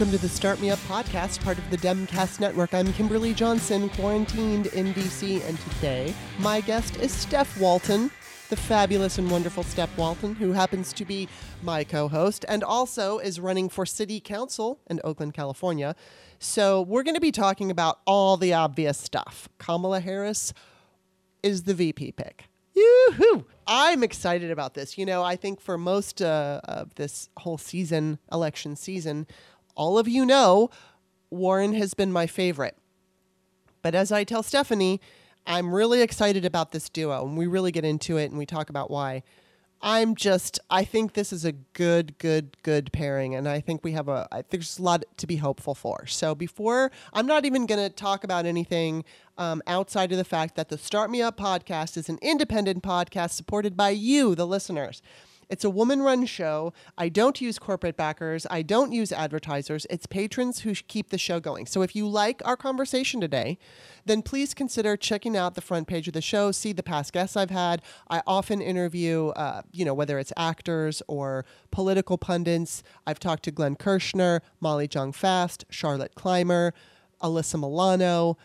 Welcome to the Start Me Up podcast, part of the Demcast Network. I'm Kimberly Johnson, quarantined in DC, and today my guest is Steph Walton, the fabulous and wonderful Steph Walton, who happens to be my co host and also is running for city council in Oakland, California. So we're going to be talking about all the obvious stuff. Kamala Harris is the VP pick. Yoo-hoo! I'm excited about this. You know, I think for most uh, of this whole season, election season, all of you know Warren has been my favorite. But as I tell Stephanie, I'm really excited about this duo, and we really get into it and we talk about why. I'm just, I think this is a good, good, good pairing, and I think we have a, I there's a lot to be hopeful for. So before, I'm not even going to talk about anything um, outside of the fact that the Start Me Up podcast is an independent podcast supported by you, the listeners. It's a woman run show. I don't use corporate backers. I don't use advertisers. It's patrons who keep the show going. So if you like our conversation today, then please consider checking out the front page of the show. See the past guests I've had. I often interview, uh, you know, whether it's actors or political pundits. I've talked to Glenn Kirschner, Molly Jong Fast, Charlotte Clymer, Alyssa Milano.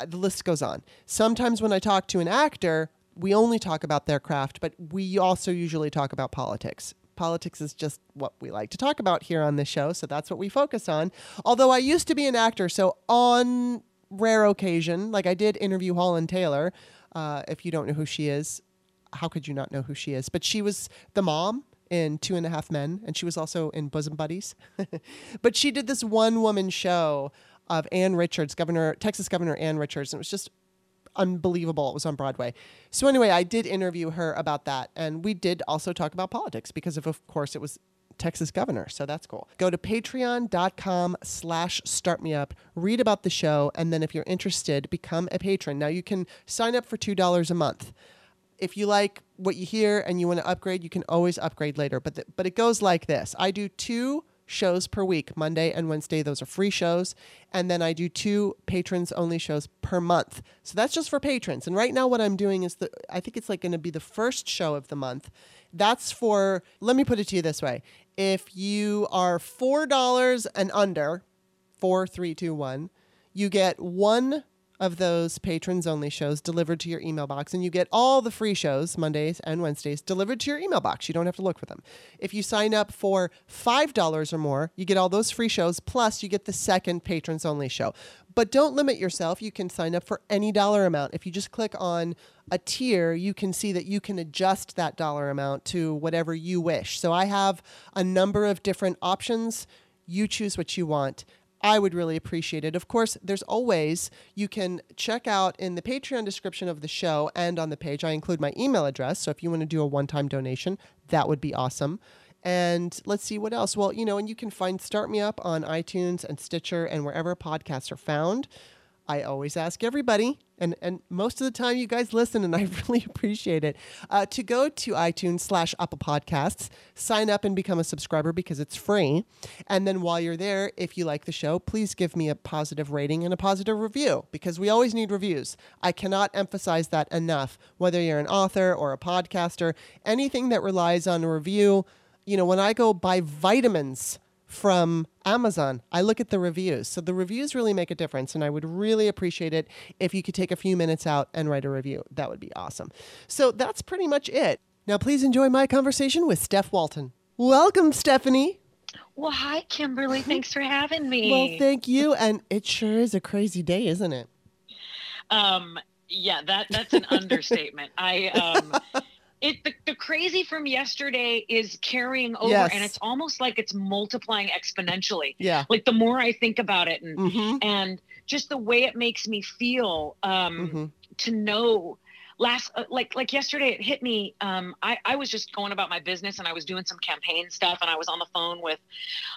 Uh, the list goes on. Sometimes when I talk to an actor, we only talk about their craft, but we also usually talk about politics. Politics is just what we like to talk about here on the show, so that's what we focus on. Although I used to be an actor, so on rare occasion, like I did interview Holland Taylor. Uh, if you don't know who she is, how could you not know who she is? But she was the mom in Two and a Half Men, and she was also in Bosom Buddies. but she did this one woman show of Ann Richards, Governor Texas Governor Ann Richards, and it was just unbelievable. It was on Broadway. So anyway, I did interview her about that, and we did also talk about politics because of, of course, it was Texas governor. So that's cool. Go to patreon.com slash startmeup, read about the show, and then if you're interested, become a patron. Now you can sign up for $2 a month. If you like what you hear and you want to upgrade, you can always upgrade later. But, the, but it goes like this. I do two shows per week, Monday and Wednesday. Those are free shows. And then I do two patrons only shows per month. So that's just for patrons. And right now, what I'm doing is the, I think it's like going to be the first show of the month. That's for, let me put it to you this way. If you are $4 and under, four, three, two, one, you get one of those patrons only shows delivered to your email box and you get all the free shows Mondays and Wednesdays delivered to your email box. You don't have to look for them. If you sign up for $5 or more, you get all those free shows plus you get the second patrons only show. But don't limit yourself. You can sign up for any dollar amount. If you just click on a tier, you can see that you can adjust that dollar amount to whatever you wish. So I have a number of different options. You choose what you want. I would really appreciate it. Of course, there's always, you can check out in the Patreon description of the show and on the page, I include my email address. So if you want to do a one time donation, that would be awesome. And let's see what else. Well, you know, and you can find Start Me Up on iTunes and Stitcher and wherever podcasts are found. I always ask everybody, and, and most of the time you guys listen, and I really appreciate it, uh, to go to iTunes slash Apple Podcasts, sign up and become a subscriber because it's free. And then while you're there, if you like the show, please give me a positive rating and a positive review because we always need reviews. I cannot emphasize that enough. Whether you're an author or a podcaster, anything that relies on a review, you know, when I go buy vitamins, from Amazon. I look at the reviews. So the reviews really make a difference, and I would really appreciate it if you could take a few minutes out and write a review. That would be awesome. So that's pretty much it. Now, please enjoy my conversation with Steph Walton. Welcome, Stephanie. Well, hi, Kimberly. Thanks for having me. Well, thank you. And it sure is a crazy day, isn't it? Um, yeah, that that's an understatement. I um it the, the crazy from yesterday is carrying over yes. and it's almost like it's multiplying exponentially yeah like the more i think about it and mm-hmm. and just the way it makes me feel um mm-hmm. to know last uh, like like yesterday it hit me um i i was just going about my business and i was doing some campaign stuff and i was on the phone with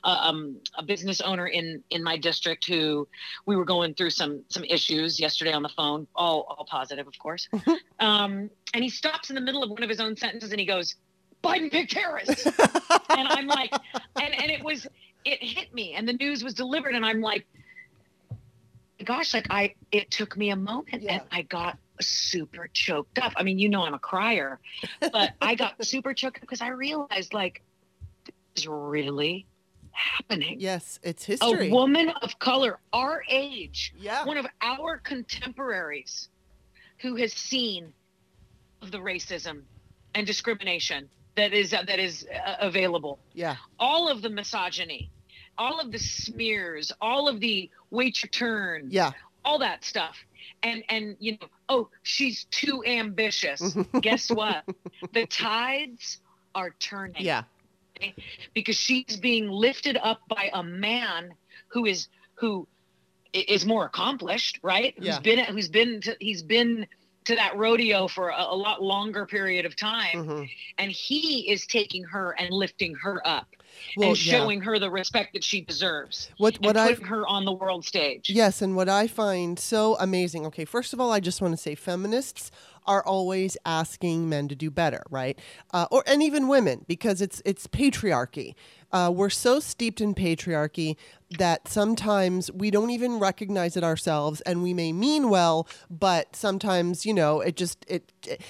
uh, um a business owner in in my district who we were going through some some issues yesterday on the phone all all positive of course um and he stops in the middle of one of his own sentences and he goes biden picked harris and i'm like and and it was it hit me and the news was delivered and i'm like gosh like i it took me a moment yeah. and i got super choked up. I mean, you know, I'm a crier, but I got super choked up because I realized like this is really happening. Yes, it's history. A woman of color, our age, yeah. one of our contemporaries who has seen the racism and discrimination that is uh, that is uh, available. Yeah. All of the misogyny, all of the smears, all of the wait your turn. Yeah. All that stuff. And and you know, oh, she's too ambitious. Guess what? The tides are turning. Yeah. Okay? Because she's being lifted up by a man who is who is more accomplished, right? Yeah. Who's been who's been to, he's been to that rodeo for a, a lot longer period of time Mhm. and he is taking her and lifting her up Well, and yeah. showing her the respect that she deserves What what I putting her on the world stage Yes, and what I find so amazing. Okay, first of all, I just want to say feminists are always asking men to do better, right? Uh, or and even women because it's it's patriarchy. Uh, we're so steeped in patriarchy that sometimes we don't even recognize it ourselves, and we may mean well, but sometimes you know it just it. it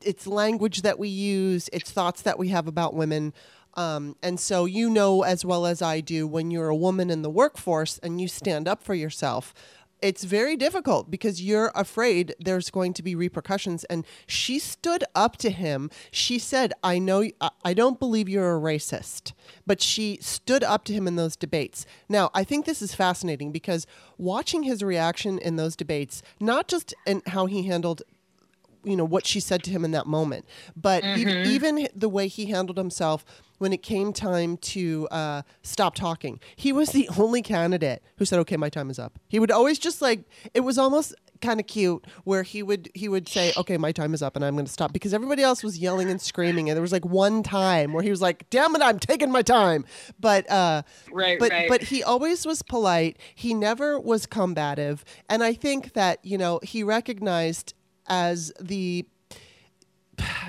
it's language that we use, it's thoughts that we have about women. Um, and so, you know, as well as I do, when you're a woman in the workforce and you stand up for yourself, it's very difficult because you're afraid there's going to be repercussions. And she stood up to him. She said, I know, I- I don't believe you're a racist, but she stood up to him in those debates. Now, I think this is fascinating because watching his reaction in those debates, not just in how he handled you know what she said to him in that moment. But Mm-hmm. even the way he handled himself when it came time to uh, stop talking he was the only candidate who said okay my time is up. He would always just like it was almost kind of cute where he would he would say okay my time is up and i'm going to stop because everybody else was yelling and screaming and there was like one time where he was like damn it i'm taking my time. But uh right but right. but he always was polite. He never was combative. And i think that you know he recognized as the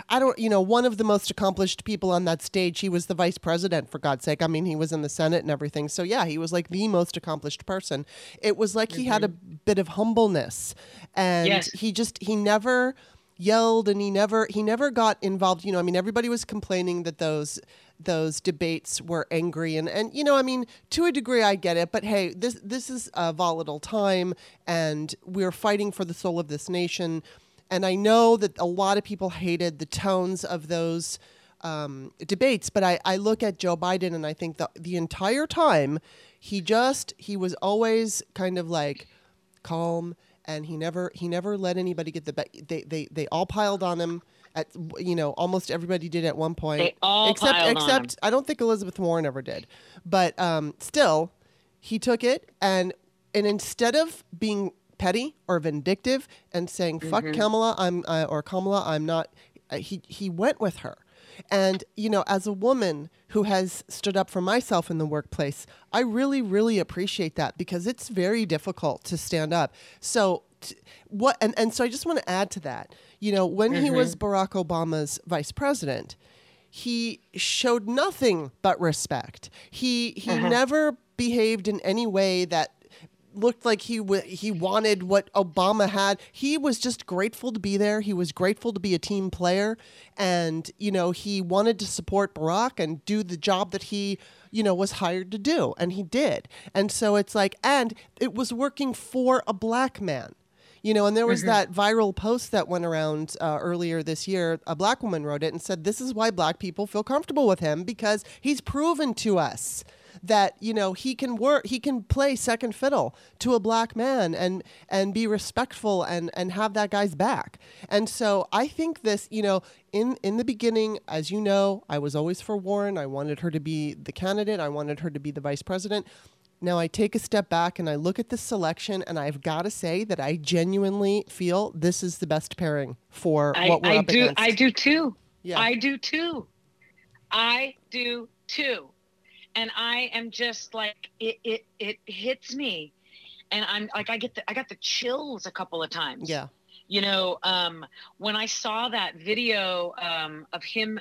I don't, you know, one of the most accomplished people on that stage. He was the vice president, for God's sake. I mean, he was in the Senate and everything. So, yeah, he was like the most accomplished person. It was like he had a mm-hmm. bit of humbleness. And Yes. he just, he never yelled and he never, he never got involved. You know, I mean, everybody was complaining that those, those debates were angry and and you know i mean to a degree i get it but hey this this is a volatile time and we're fighting for the soul of this nation and i know that a lot of people hated the tones of those um, debates but I, I look at joe biden and i think the, the entire time he just he was always kind of like calm and he never he never let anybody get the be- they, they they all piled on him at you know almost everybody did at one point. They all except piled on except I don't think Elizabeth Warren ever did, but um, still, he took it and and instead of being petty or vindictive and saying "fuck Mm-hmm. Kamala," I'm uh, or Kamala, I'm not. Uh, he he went with her, and you know, as a woman who has stood up for myself in the workplace, I really really appreciate that because it's very difficult to stand up. So. T- what and, and so I just want to add to that. You know, when he was Barack Obama's vice president, he showed nothing but respect. He he never behaved in any way that looked like he w- he wanted what Obama had. He was just grateful to be there. He was grateful to be a team player, and you know he wanted to support Barack and do the job that he you know was hired to do, and he did. And so it's like, and it was working for a black man. You know, and there was that viral post that went around uh, earlier this year. A black woman wrote it and said, This is why black people feel comfortable with him because he's proven to us that you know he can work he can play second fiddle to a black man and and be respectful and and have that guy's back and so i think this you know in in the beginning as you know i was always for warren i wanted her to be the candidate i wanted her to be the vice president now I take a step back and I look at this selection, and I've got to say that I genuinely feel this is the best pairing for I, what we're I up do against. I do too. Yeah. I do too. I do too. And I am just like it it it hits me. And I'm like I get the I got the chills a couple of times. yeah, You know, um when I saw that video um of him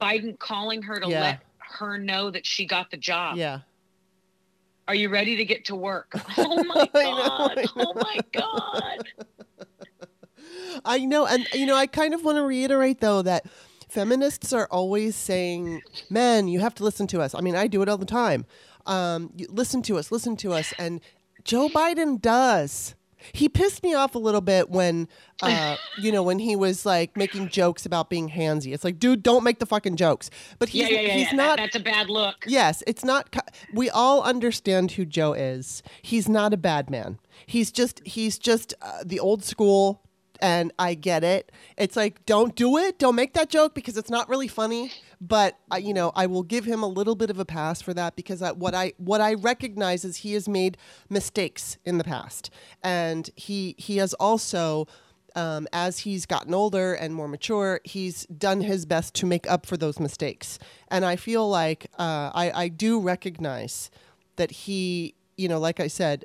Biden calling her to Yeah. let her know that she got the job. yeah. Are you ready to get to work? Oh my I know, god. I Oh my god. I know, and you know, I kind of want to reiterate though that feminists are always saying, "Men, you have to listen to us." I mean, I do it all the time. Um, listen to us, listen to us, and Joe Biden does. He pissed me off a little bit when, uh, you know, when he was like making jokes about being handsy. It's like, dude, don't make the fucking jokes. But he's, yeah, yeah, yeah, he's not. That, that's a bad look. Yes, it's not. We all understand who Joe is. He's not a bad man. He's just he's just uh, the old school and I get it. It's like don't do it, don't make that joke because it's not really funny. But you know, I will give him a little bit of a pass for that because I, what I what I recognize is he has made mistakes in the past, and he he has also. Um, as he's gotten older and more mature, he's done his best to make up for those mistakes. And I feel like uh, I, I do recognize that he, you know, like I said,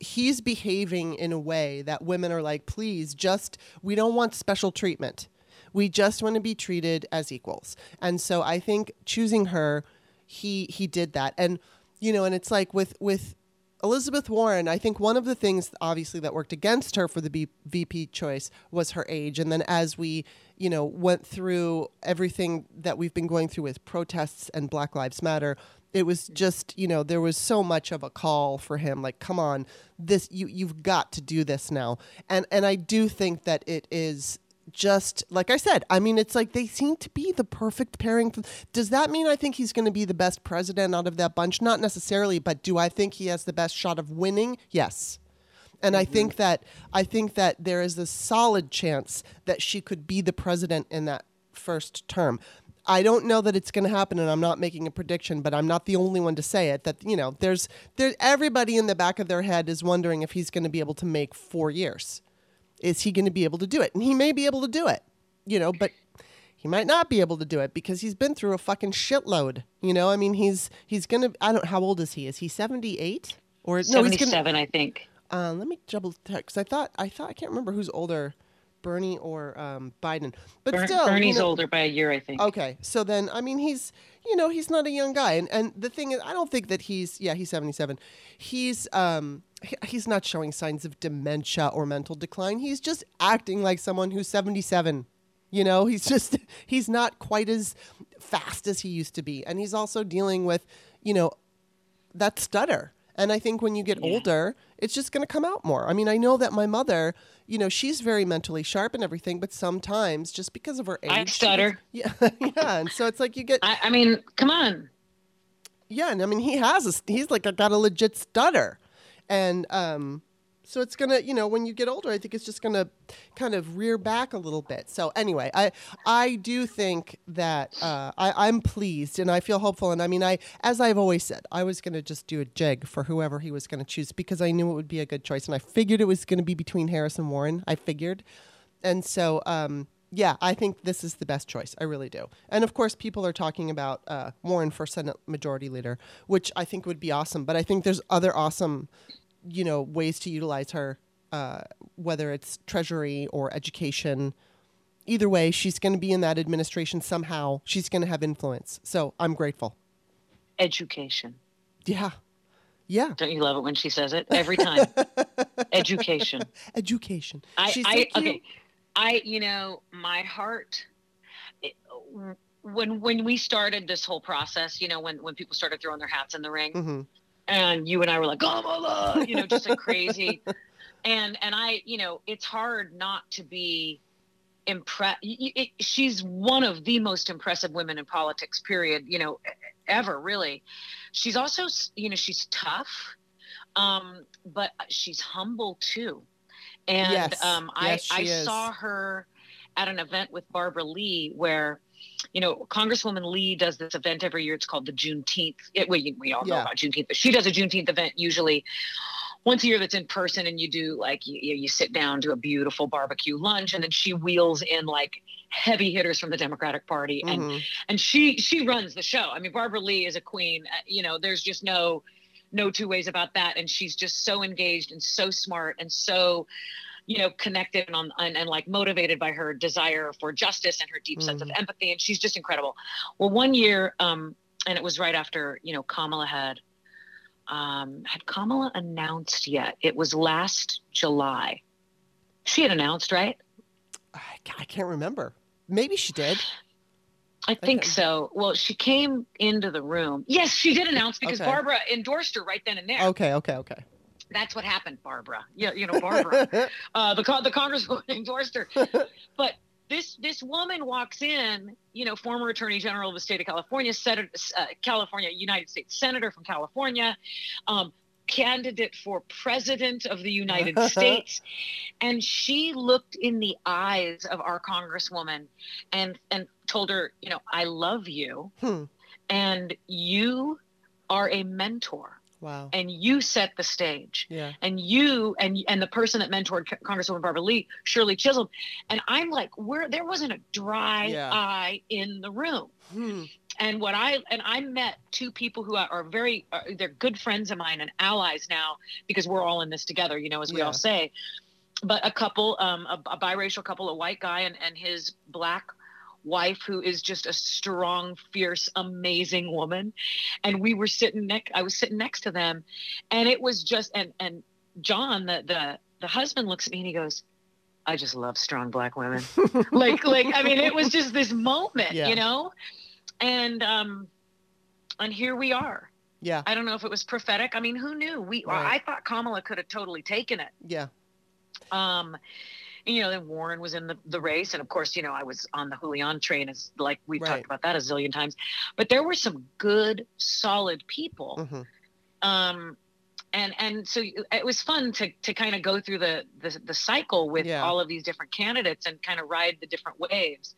he's behaving in a way that women are like, please, just, we don't want special treatment. We just want to be treated as equals. And so I think choosing her, he he did that. And you know, and it's like with with Elizabeth Warren, I think one of the things obviously that worked against her for the B- VP choice was her age. And then as we, you know, went through everything that we've been going through with protests and Black Lives Matter, it was just you know there was so much of a call for him like come on this you you've got to do this now and and I do think that it is just like I said I mean it's like they seem to be the perfect pairing does that mean I think he's going to be the best president out of that bunch not necessarily but do I think he has the best shot of winning yes and mm-hmm. I think that I think that there is a solid chance that she could be the president in that first term. I don't know that it's going to happen, and I'm not making a prediction, but I'm not the only one to say it. That you know, there's there everybody in the back of their head is wondering if he's going to be able to make four years. Is he going to be able to do it? And he may be able to do it, you know, but he might not be able to do it because he's been through a fucking shitload. You know, I mean, he's he's gonna. I don't. How old is he? Is he 78 or no? He's gonna, I think. Uh, let me double check because I thought I thought I can't remember who's older. Bernie or um, Biden. But Ber- still, Bernie's you know, older by a year, I think. Okay, so then I mean he's you know he's not a young guy, and and the thing is I don't think that he's yeah he's seventy seven, he's um he's not showing signs of dementia or mental decline. He's just acting like someone who's seventy seven. You know, he's just he's not quite as fast as he used to be, and he's also dealing with you know that stutter. And I think when you get yeah. older, it's just going to come out more. I mean, I know that my mother, you know, she's very mentally sharp and everything, but sometimes just because of her age, I stutter. Yeah, yeah, and so it's like you get. I, I mean, come on. Yeah, and I mean, he has a. He's like I got a legit stutter, and um, so it's gonna, you know, when you get older, I think it's just gonna kind of rear back a little bit. So anyway, I I do think that uh, I I'm pleased and I feel hopeful. And I mean, I as I've always said, I was gonna just do a jig for whoever he was gonna choose because I knew it would be a good choice, and I figured it was gonna be between Harris and Warren. I figured, and so um, yeah, I think this is the best choice. I really do. And of course, people are talking about uh, Warren for Senate Majority Leader, which I think would be awesome. But I think there's other awesome you know ways to utilize her, uh, whether it's treasury or education. Either way, she's going to be in that administration somehow. She's going to have influence. So I'm grateful. Education. Yeah. Yeah. Don't you love it when she says it every time? Education. Education. I, She's I okay. I you know my heart. It, when when we started this whole process, you know, when when people started throwing their hats in the ring, mm-hmm and you and I were like, Kamala, you know, just a crazy. and and I, you know, it's hard not to be impressed. She's one of the most impressive women in politics, period. You know, ever really. She's also, you know, she's tough, um, but she's humble too. And yes. um, yes, I I is. saw her at an event with Barbara Lee where you know, Congresswoman Lee does this event every year. It's called the Juneteenth. It, we, we all know yeah. about Juneteenth, but she does a Juneteenth event usually once a year that's in person and you do like you, you sit down to a beautiful barbecue lunch and then she wheels in like heavy hitters from the democratic party and mm-hmm. and she she runs the show i mean barbara lee is a queen uh, you know there's just no no two ways about that and she's just so engaged and so smart and so you know, connected and, on, and, and like motivated by her desire for justice and her deep mm. sense of mm. empathy. And she's just incredible. Well, one year, um, and it was right after, you know, Kamala had, um, had Kamala announced yet? It was last July. She had announced, right? I, I can't remember. Maybe she did. I think okay. so. Well, she came into the room. Yes, she did announce because okay. Barbara endorsed her right then and there. Okay, okay, okay. That's what happened, Barbara. Yeah, you know, Barbara. uh, the the congresswoman endorsed her. But this this woman walks in, you know, former Attorney General of the state of California, Senator, uh, California, United States Senator from California, um, candidate for president of the United States, and she looked in the eyes of our Congresswoman, and and told her, you know, I love you, hmm. and you are a mentor Wow. And you set the stage. Yeah. And you and and the person that mentored Congresswoman Barbara Lee, Shirley Chisholm, and I'm like, where there wasn't a dry yeah. eye in the room. Hmm. And what I and I met two people who are very are, they're good friends of mine and allies now because we're all in this together, you know, as we yeah. all say. But a couple, um, a, a biracial couple, a white guy and and his black wife who is just a strong fierce amazing woman. And we were sitting next i was sitting next to them and it was just and and john the the the husband looks at me and he goes i just love strong black women. Like like i mean it was just this moment yeah. you know? And um and here we are. Yeah. I don't know if it was prophetic. I mean who knew? We right. i thought kamala could have totally taken it. Yeah. Um you know, then Warren was in the, the race. And of course, you know, I was on the Julian train as like we've right. talked about that a zillion times, but there were some good, solid people. Mm-hmm. Um, and, and so it was fun to, to kind of go through the, the, the cycle with yeah. all of these different candidates and kind of ride the different waves.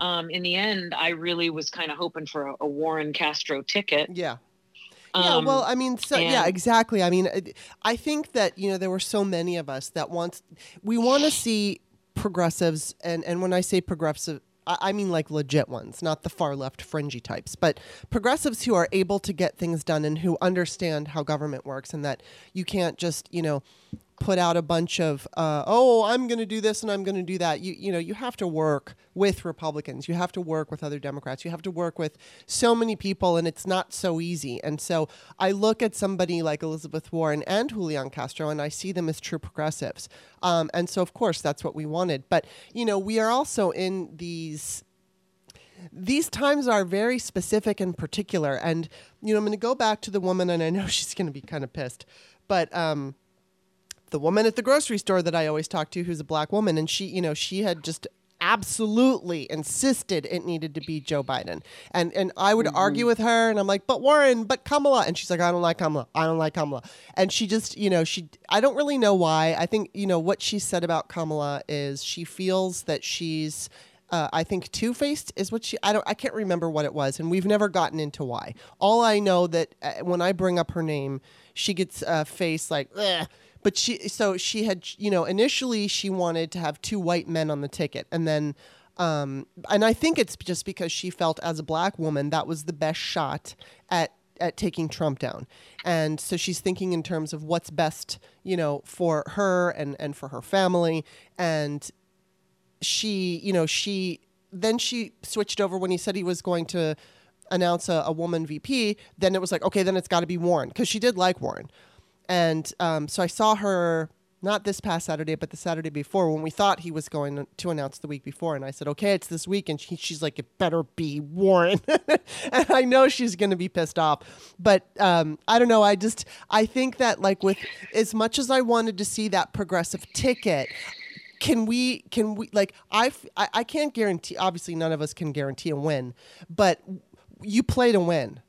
Um, in the end, I really was kind of hoping for a, a Warren Castro ticket. Yeah. Yeah, well, um, I mean, so and, yeah, exactly. I mean, I think that you know there were so many of us that want we want to see progressives, and and when I say progressive, I mean like legit ones, not the far left fringy types, but progressives who are able to get things done and who understand how government works, and that you can't just you know put out a bunch of uh, oh i'm going to do this and i'm going to do that. You you know you have to work with republicans. You have to work with other democrats. You have to work with so many people and it's not so easy. And so i look at somebody like elizabeth warren and julian castro and i see them as true progressives. Um, and so of course that's what we wanted. But you know we are also in these these times are very specific and particular. And you know i'm going to go back to the woman and i know she's going to be kind of pissed. But um, the woman at the grocery store that I always talk to, who's a black woman, and she, you know, she had just absolutely insisted it needed to be Joe Biden. And and I would mm-hmm. argue with her and I'm like, "But Warren, but Kamala." And she's like, "I don't like Kamala. I don't like Kamala." And she just, you know, she I don't really know why. I think, you know, what she said about Kamala is she feels that she's uh, I think two faced is what she. I don't. I can't remember what it was, and we've never gotten into why. All I know that uh, when I bring up her name, she gets a face like, Ugh but she so she had you know initially she wanted to have two white men on the ticket and then um, and I think it's just because she felt as a black woman that was the best shot at at taking Trump down. And so she's thinking in terms of what's best, you know, for her and and for her family and she, you know, she then she switched over when he said he was going to announce a, a woman VP, then it was like, okay, then it's got to be Warren because she did like Warren. And um, so I saw her not this past Saturday, but the Saturday before when we thought he was going to announce the week before. And I said, okay, it's this week. And she, she's like, it better be Warren. and I know she's going to be pissed off. But um, I don't know. I just, I think that like with as much as I wanted to see that progressive ticket, can we, can we, like, I, I, I can't guarantee, obviously none of us can guarantee a win, but you play to win.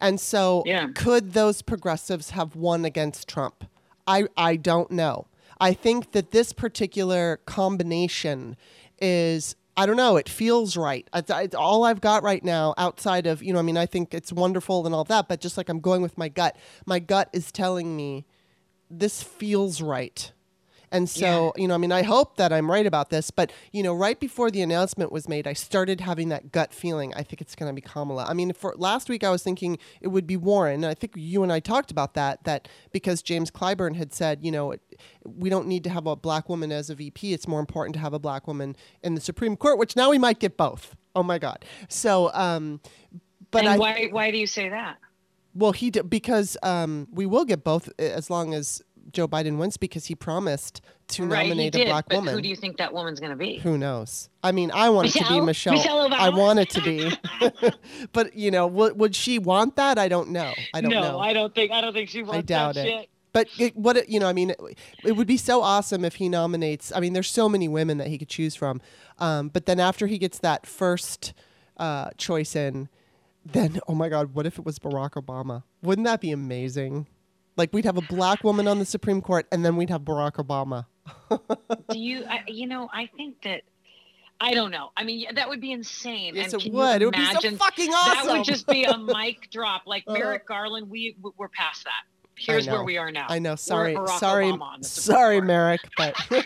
And so, yeah. could those progressives have won against Trump? I, I don't know. I think that this particular combination is I don't know. It feels right. It's, it's, all I've got right now outside of, you know, I mean, I think it's wonderful and all that, but just like I'm going with my gut, my gut is telling me this feels right. And so, yeah. you know, I mean, I hope that I'm right about this, but, you know, right before the announcement was made, I started having that gut feeling. I think it's going to be Kamala. I mean, for last week, I was thinking it would be Warren. And I think you and I talked about that, that because James Clyburn had said, you know, we don't need to have a black woman as a VP. It's more important to have a black woman in the Supreme Court, which now we might get both. Oh my God. So, um, but and I, why, why do you say that? Well, he did because um, we will get both as long as Joe Biden wins because he promised to right, nominate did, a black but woman. Who do you think that woman's going to be? Who knows? I mean, I want Michelle? it to be Michelle. Michelle Obama? I want it to be, but you know, would, would she want that? I don't know. I don't know. no, know. I don't think. I don't think she wants I doubt that it. shit. But it, what it, you know, I mean, it, it would be so awesome if he nominates. I mean, there's so many women that he could choose from. Um, but then after he gets that first uh, choice in, then oh my God, what if it was Barack Obama? Wouldn't that be amazing? Like we'd have a black woman on the Supreme Court, and then we'd have Barack Obama. Do you? I, you know, I think that. I don't know. I mean, that would be insane. Yes, and it would. It would be so fucking That would just be a mic drop. Like Uh-huh. Merrick Garland, we we're past that. Here's where we are now. I know. Sorry, sorry, Obama on the Supreme sorry, Merrick, but.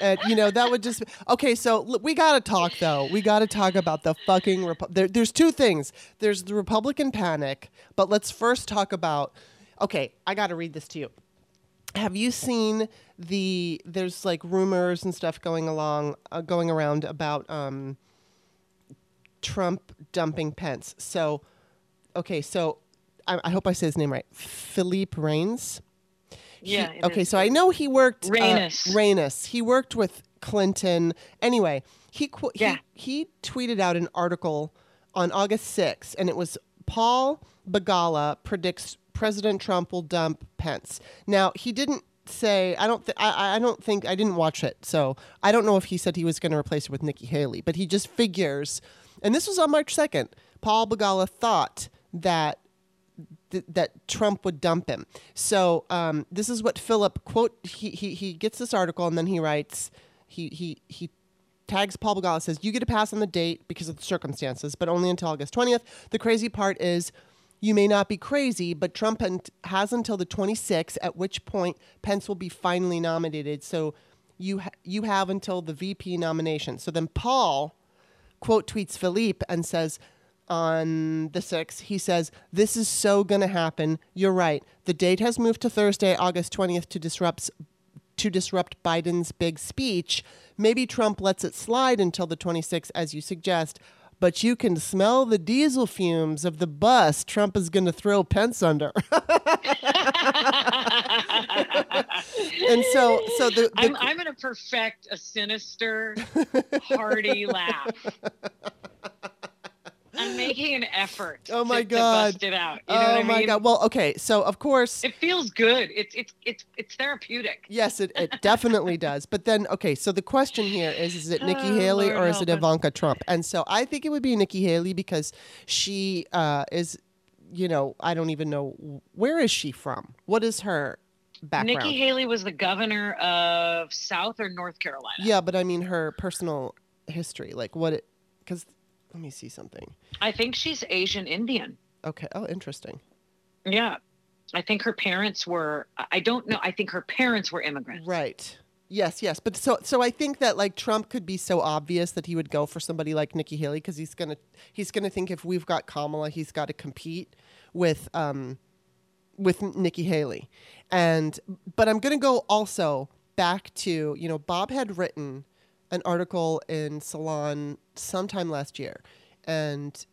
And you know that would just okay. So we got to talk though. We got to talk about the fucking. Repu- there, there's two things. There's the Republican panic, but let's first talk about. Okay, I got to read this to you. Have you seen the? There's like rumors and stuff going along, uh, going around about um, Trump dumping Pence. So, okay, so I, I hope I say his name right. Philippe Reines. Yeah. it okay, so I know he worked. uh, Reines. Reines. He worked with Clinton. Anyway, he, qu- Yeah. he he tweeted out an article on August 6th, and it was Paul Begala predicts President Trump will dump Pence. Now he didn't say. I don't. Th- I I don't think I didn't watch it, so I don't know if he said he was going to replace her with Nikki Haley. But he just figures, and this was on March 2nd. Paul Begala thought that th- that Trump would dump him. So um, this is what Philip quote. He, he he gets this article and then he writes. He he he tags Paul Begala says you get a pass on the date because of the circumstances, but only until August twentieth. The crazy part is. You may not be crazy, but Trump has until the 26th, at which point Pence will be finally nominated. So you ha- you have until the VP nomination. So then Paul quote tweets Philippe and says on the 6th, he says, This is so going to happen. You're right. The date has moved to Thursday, August 20th to disrupt to disrupt Biden's big speech. Maybe Trump lets it slide until the 26th, as you suggest. But you can smell the diesel fumes of the bus Trump is going to throw Pence under. and so, so the, the I'm, I'm going to perfect a sinister, hearty laugh. I'm making an effort. Oh my to, to God. bust it out. You know oh my mean? god! Well, okay, so of course, It feels good. It's it's it's it's therapeutic. Yes, it, it definitely does. But then, okay, so the question here is is it Nikki Oh, Haley Lord or is it help us. Ivanka Trump? And so I think it would be Nikki Haley because she uh, is, you know, I don't even know, where is she from? What is her background? Nikki Haley was the governor of South or North Carolina. yeah, but I mean her personal history. Like what it, because let me see something. I think she's Asian Indian. Okay, oh, interesting. Yeah. I think her parents were I don't know. I think her parents were immigrants. Right. Yes, yes. But so so I think that like Trump could be so obvious that he would go for somebody like Nikki Haley because he's gonna he's gonna think if we've got Kamala, he's got to compete with um with Nikki Haley. And but I'm gonna go also back to, you know, Bob had written an article in Salon sometime last year. And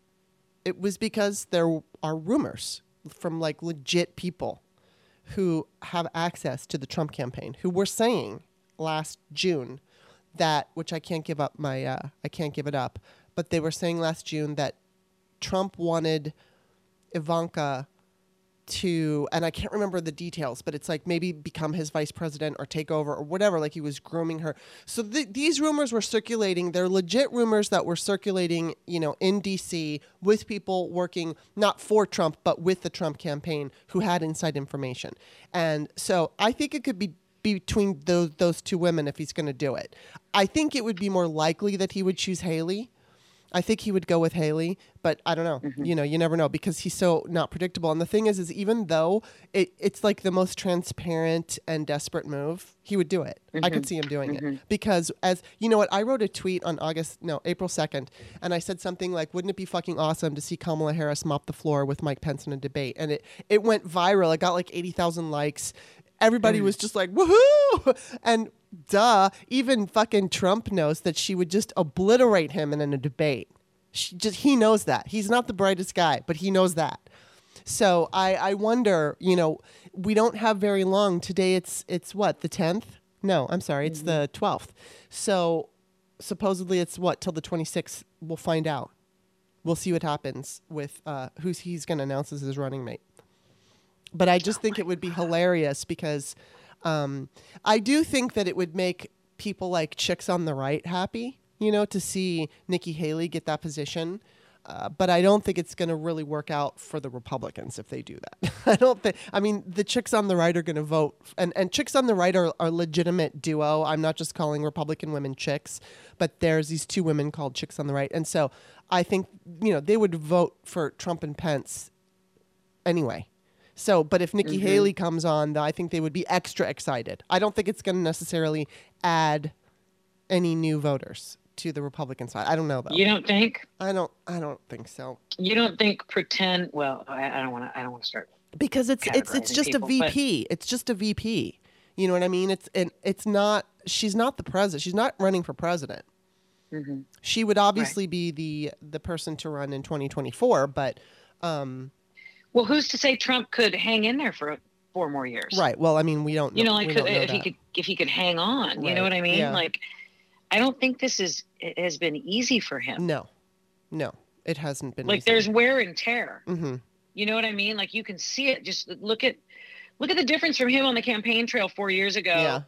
it was because there are rumors from like legit people who have access to the Trump campaign who were saying last June that which I can't give up my uh, I can't give it up, but they were saying last June that Trump wanted Ivanka to and I can't remember the details, but it's like maybe become his vice president or take over or whatever. Like he was grooming her. So th- these rumors were circulating. They're legit rumors that were circulating, you know, in D.C. with people working not for Trump but with the Trump campaign who had inside information. And so I think it could be between those those two women if he's going to do it. I think it would be more likely that he would choose Haley. I think he would go with Haley, but I don't know. Mm-hmm. You know, you never know because he's so not predictable. And the thing is, is even though it, it's like the most transparent and desperate move, he would do it. I could mm-hmm. see him doing it mm-hmm. because, as you know, what I wrote a tweet on August, no, April second, and I said something like, "Wouldn't it be fucking awesome to see Kamala Harris mop the floor with Mike Pence in a debate?" And it it went viral. It got like eighty thousand likes. Everybody mm. was just like, "Woohoo!" And duh, even fucking Trump knows that she would just obliterate him in a debate. She just he knows that. He's not the brightest guy, but he knows that. So I, I wonder, you know, we don't have very long. Today it's it's what, the tenth? No, I'm sorry, it's mm-hmm. the twelfth. So supposedly it's what, till the twenty sixth, we'll find out. We'll see what happens with uh, who's he's gonna announce as his running mate. But I just oh think it would be hilarious because um, I do think that it would make people like chicks on the right happy, you know, to see Nikki Haley get that position. Uh, but I don't think it's going to really work out for the Republicans if they do that. I don't think. I mean, the chicks on the right are going to vote, and and chicks on the right are are legitimate duo. I'm not just calling Republican women chicks, but there's these two women called chicks on the right, and so I think you know they would vote for Trump and Pence anyway. So, but if Nikki mm-hmm. Haley comes on, though, I think they would be extra excited. I don't think it's going to necessarily add any new voters to the Republican side. I don't know though. You don't think? I don't. I don't think so. You don't think pretend? Well, I, I don't want to. I don't want to start because it's it's it's just people, a VP. It's just a VP. You know what I mean? It's and it's not. She's not the president. She's not running for president. Mm-hmm. She would obviously right. be the the person to run in 2024, but um, well, who's to say Trump could hang in there for four more years? Right. Well, I mean, we don't. Know, you know, like could, if that. he could, if he could hang on, right. you know what I mean? Yeah. Like, I don't think this is it has been easy for him. No, no, it hasn't been. Like, easy. there's wear and tear. Mm-hmm. You know what I mean? Like, you can see it. Just look at look at the difference from him on the campaign trail four years ago. Yeah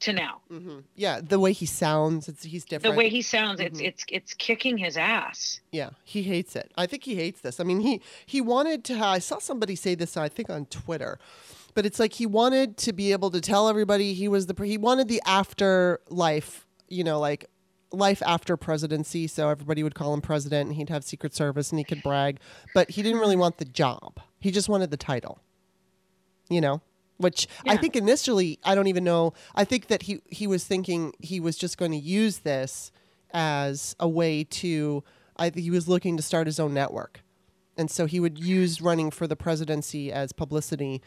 to now. Mm-hmm. Yeah, the way he sounds, it's he's different. The way he sounds, mm-hmm. it's it's it's kicking his ass. Yeah, he hates it. I think he hates this. I mean, he he wanted to. I saw somebody say this. I think on Twitter. But it's like he wanted to be able to tell everybody he was the he wanted the afterlife, you know, like life after presidency. So everybody would call him president, and he'd have Secret Service, and he could brag. But he didn't really want the job. He just wanted the title. You know which yeah. I think initially I don't even know. I think that he he was thinking he was just going to use this as a way to. I think he was looking to start his own network, and so he would use running for the presidency as publicity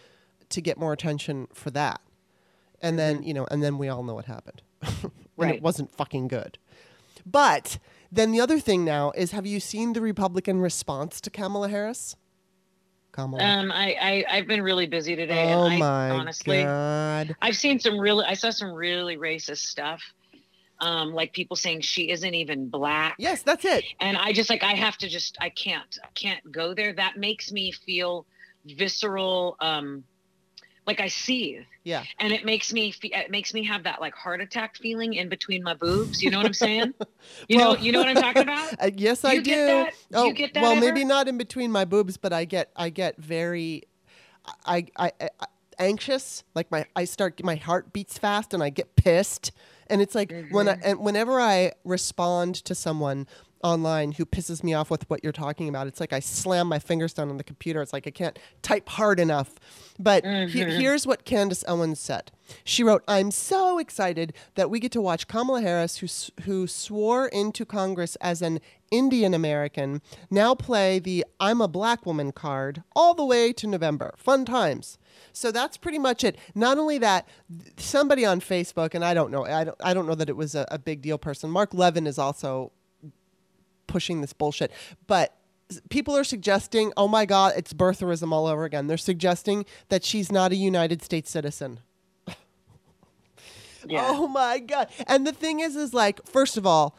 to get more attention for that. And then mm-hmm. you know, and then we all know what happened. right, it wasn't fucking good. But then the other thing now is, have you seen the Republican response to Kamala Harris? Kamala? Um, I, I I've been really busy today. Oh and I, my honestly, god! I've seen some really, I saw some really racist stuff. Um, like people saying she isn't even black. Yes, that's it. And I just like I have to just I can't I can't go there. That makes me feel visceral. Um, like I seethe. Yeah. And it makes me it makes me have that like heart attack feeling in between my boobs. You know what I'm saying? You well, know you know what I'm talking about? Uh, yes, do I do. Oh, you get that? Well, ever? maybe not in between my boobs, but I get I get very I, I, I anxious. Like my I start my heart beats fast and I get pissed. And it's like mm-hmm. when I, mm-hmm. and whenever I respond to someone online who pisses me off with what you're talking about. It's like I slam my fingers down on the computer. It's like I can't type hard enough. But mm-hmm. he, here's what Candace Owens said. She wrote, "I'm so excited that we get to watch Kamala Harris, who who swore into Congress as an Indian American, now play the I'm a black woman card all the way to November. Fun times." So that's pretty much it. Not only that, somebody on Facebook, and I don't know, I don't, I don't know that it was a, a big deal person. Mark Levin is also pushing this bullshit. But people are suggesting, oh my God, it's birtherism all over again. They're suggesting that she's not a United States citizen. yeah. Oh my God. And the thing is, is like, first of all,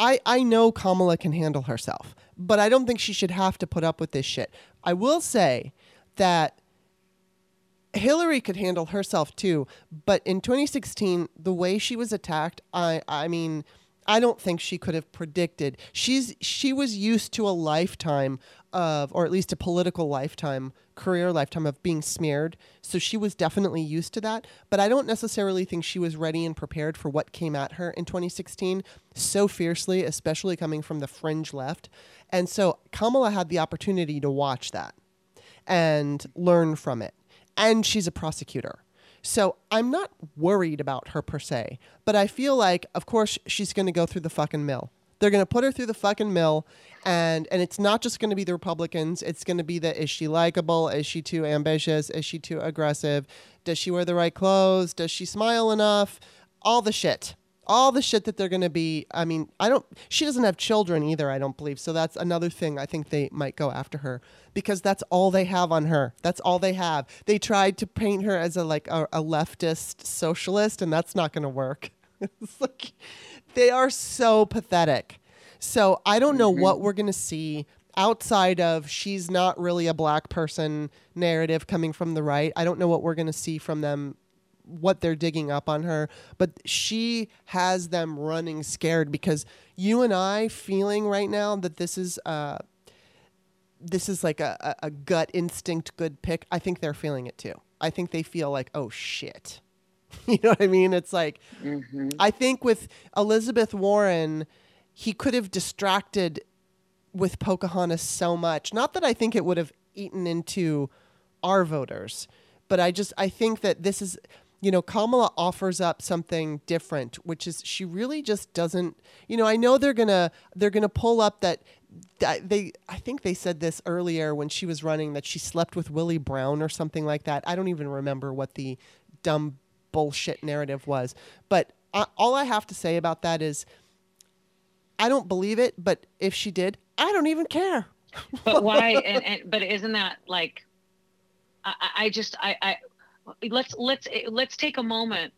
I, I know Kamala can handle herself, but I don't think she should have to put up with this shit. I will say that Hillary could handle herself too, but in 2016, the way she was attacked, I I mean, I don't think she could have predicted. She's she was used to a lifetime of or at least a political lifetime, career lifetime of being smeared. So she was definitely used to that, but I don't necessarily think she was ready and prepared for what came at her in 2016 so fiercely, especially coming from the fringe left. And so Kamala had the opportunity to watch that and learn from it. And she's a prosecutor. So I'm not worried about her per se, but I feel like, of course, she's going to go through the fucking mill. They're going to put her through the fucking mill, and and it's not just going to be the Republicans. It's going to be the is she likable? Is she too ambitious? Is she too aggressive? Does she wear the right clothes? Does she smile enough? All the shit. All the shit that they're going to be i mean i don't she doesn't have children either i don't believe so that's another thing i think they might go after her because that's all they have on her that's all they have. They tried to paint her as a like a, a leftist socialist and that's not going to work. It's like they are so pathetic. So i don't know mm-hmm. what we're going to see outside of she's not really a black person narrative coming from the right. I don't know what we're going to see from them what they're digging up on her, but she has them running scared because you and I feeling right now that this is uh this is like a, a, gut instinct good pick. I think they're feeling it too. I think they feel like, oh shit. you know what I mean? It's like mm-hmm. I think with Elizabeth Warren, he could have distracted with Pocahontas so much. Not that I think it would have eaten into our voters, but I just I think that this is you know, Kamala offers up something different, which is she really just doesn't. You know, I know they're gonna they're gonna pull up that, that they. I think they said this earlier when she was running that she slept with Willie Brown or something like that. I don't even remember what the dumb bullshit narrative was, but I, all I have to say about that is, I don't believe it. But if she did, I don't even care. but why? and, and, but isn't that like? I, I just I, I let's let's let's take a moment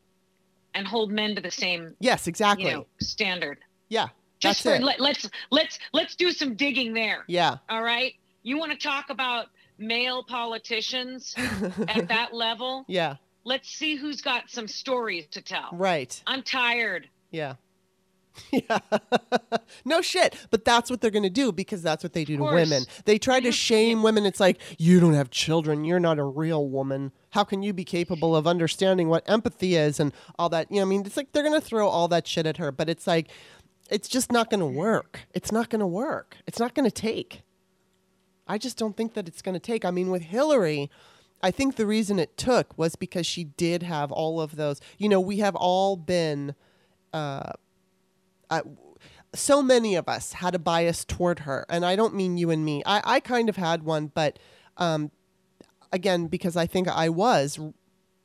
and hold men to the same yes exactly. you know, standard. Yeah just for, let, let's let's let's do some digging there. Yeah. All right? You want to talk about male politicians at that level? Yeah. Let's see who's got some stories to tell. Right. I'm tired. Yeah yeah. no shit. But that's what they're going to do because that's what they do to women. They try to shame women. It's like, you don't have children. You're not a real woman. How can you be capable of understanding what empathy is and all that? You know, I mean, it's like they're going to throw all that shit at her, but it's like, it's just not going to work. It's not going to work. It's not going to take. I just don't think that it's going to take. I mean, with Hillary, I think the reason it took was because she did have all of those. You know, we have all been. Uh, so many of us had a bias toward her, and I don't mean you and me. I, I kind of had one, but um, again, because I think I was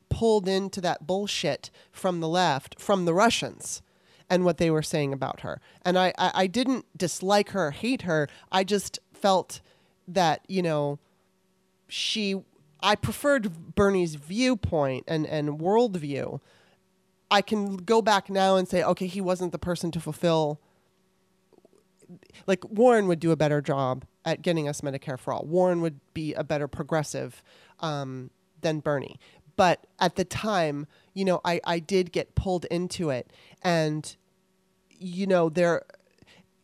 pulled into that bullshit from the left, from the Russians, and what they were saying about her. And I, I, I didn't dislike her, hate her. I just felt that you know, she. I preferred Bernie's viewpoint and and worldview I can go back now and say, okay, he wasn't the person to fulfill. Like Warren would do a better job at getting us Medicare for all. Warren would be a better progressive um, than Bernie. But at the time, you know, I, I did get pulled into it. And, you know, there,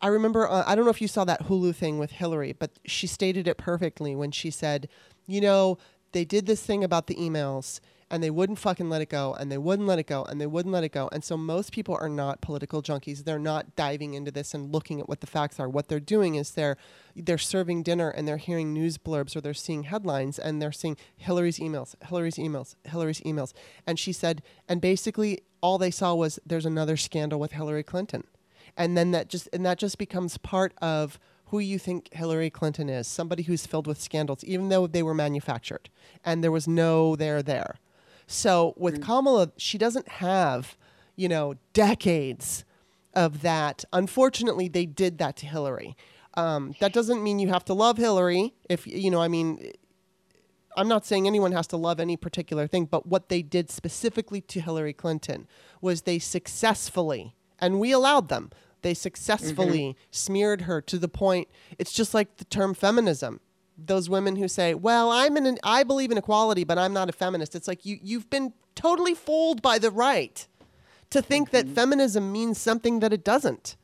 I remember, uh, I don't know if you saw that Hulu thing with Hillary, but she stated it perfectly when she said, you know, they did this thing about the emails and they wouldn't fucking let it go and they wouldn't let it go and they wouldn't let it go. And so most people are not political junkies. They're not diving into this and looking at what the facts are. What they're doing is they're they're serving dinner and they're hearing news blurbs or they're seeing headlines and they're seeing Hillary's emails, Hillary's emails, Hillary's emails. And she said and basically all they saw was there's another scandal with Hillary Clinton. And then that just and that just becomes part of who you think Hillary Clinton is, somebody who's filled with scandals, even though they were manufactured and there was no there there. So with mm. Kamala, she doesn't have, you know, decades of that. Unfortunately, they did that to Hillary. Um, that doesn't mean you have to love Hillary. If you know, I mean, I'm not saying anyone has to love any particular thing, but what they did specifically to Hillary Clinton was they successfully, and we allowed them, they successfully mm-hmm. smeared her to the point. It's just like the term feminism those women who say, "Well, I'm an I believe in equality, but I'm not a feminist." It's like you you've been totally fooled by the right to think mm-hmm. that feminism means something that it doesn't.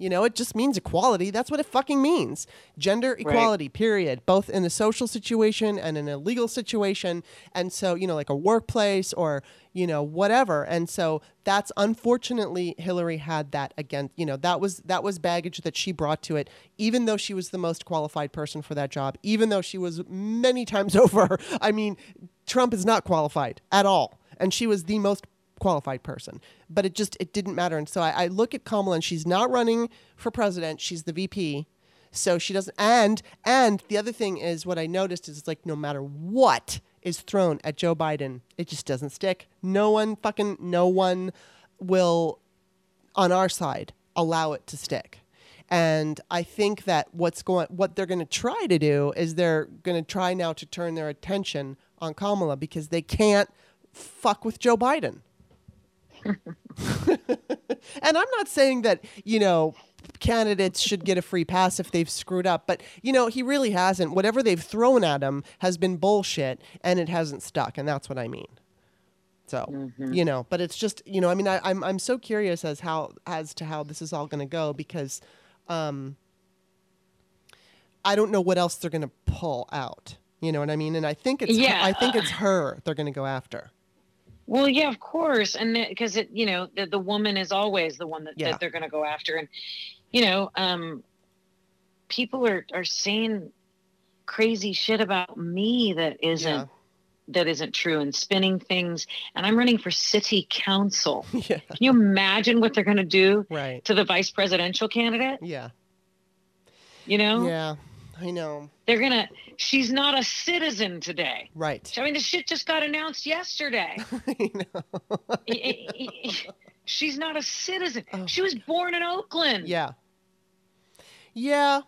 You know, it just means equality. That's what it fucking means. Gender equality, right. period. Both in a social situation and in a legal situation. And so, you know, like a workplace or, you know, whatever. And so that's unfortunately Hillary had that again, you know, that was that was baggage that she brought to it, even though she was the most qualified person for that job, even though she was many times over. I mean, Trump is not qualified at all. And she was the most qualified person. But it just it didn't matter. And so I, I look at Kamala and she's not running for president. She's the VP. So she doesn't and and the other thing is what I noticed is it's like no matter what is thrown at Joe Biden, it just doesn't stick. No one fucking no one will on our side allow it to stick. And I think that what's going, what they're going to try to do is they're going to try now to turn their attention on Kamala because they can't fuck with Joe Biden. and I'm not saying that, you know, candidates should get a free pass if they've screwed up, but you know, he really hasn't. Whatever they've thrown at him has been bullshit and it hasn't stuck, and that's what I mean. So, mm-hmm. you know, but it's just, you know, I mean, I, I'm I'm so curious as how as to how this is all going to go because um, I don't know what else they're going to pull out. You know what I mean? And I think it's yeah. I think it's her they're going to go after. Well, yeah, of course, and because it, you know, the, the woman is always the one that, yeah. that they're going to go after, and you know, um, people are are saying crazy shit about me that isn't yeah. that isn't true, and spinning things, and I'm running for city council. Yeah. Can you imagine what they're going to do right. to the vice presidential candidate? Yeah. You know. Yeah. I know. They're gonna. She's not a citizen today. Right. I mean, the shit just got announced yesterday. I know. she's not a citizen. Oh. She was born in Oakland. Yeah. Yeah.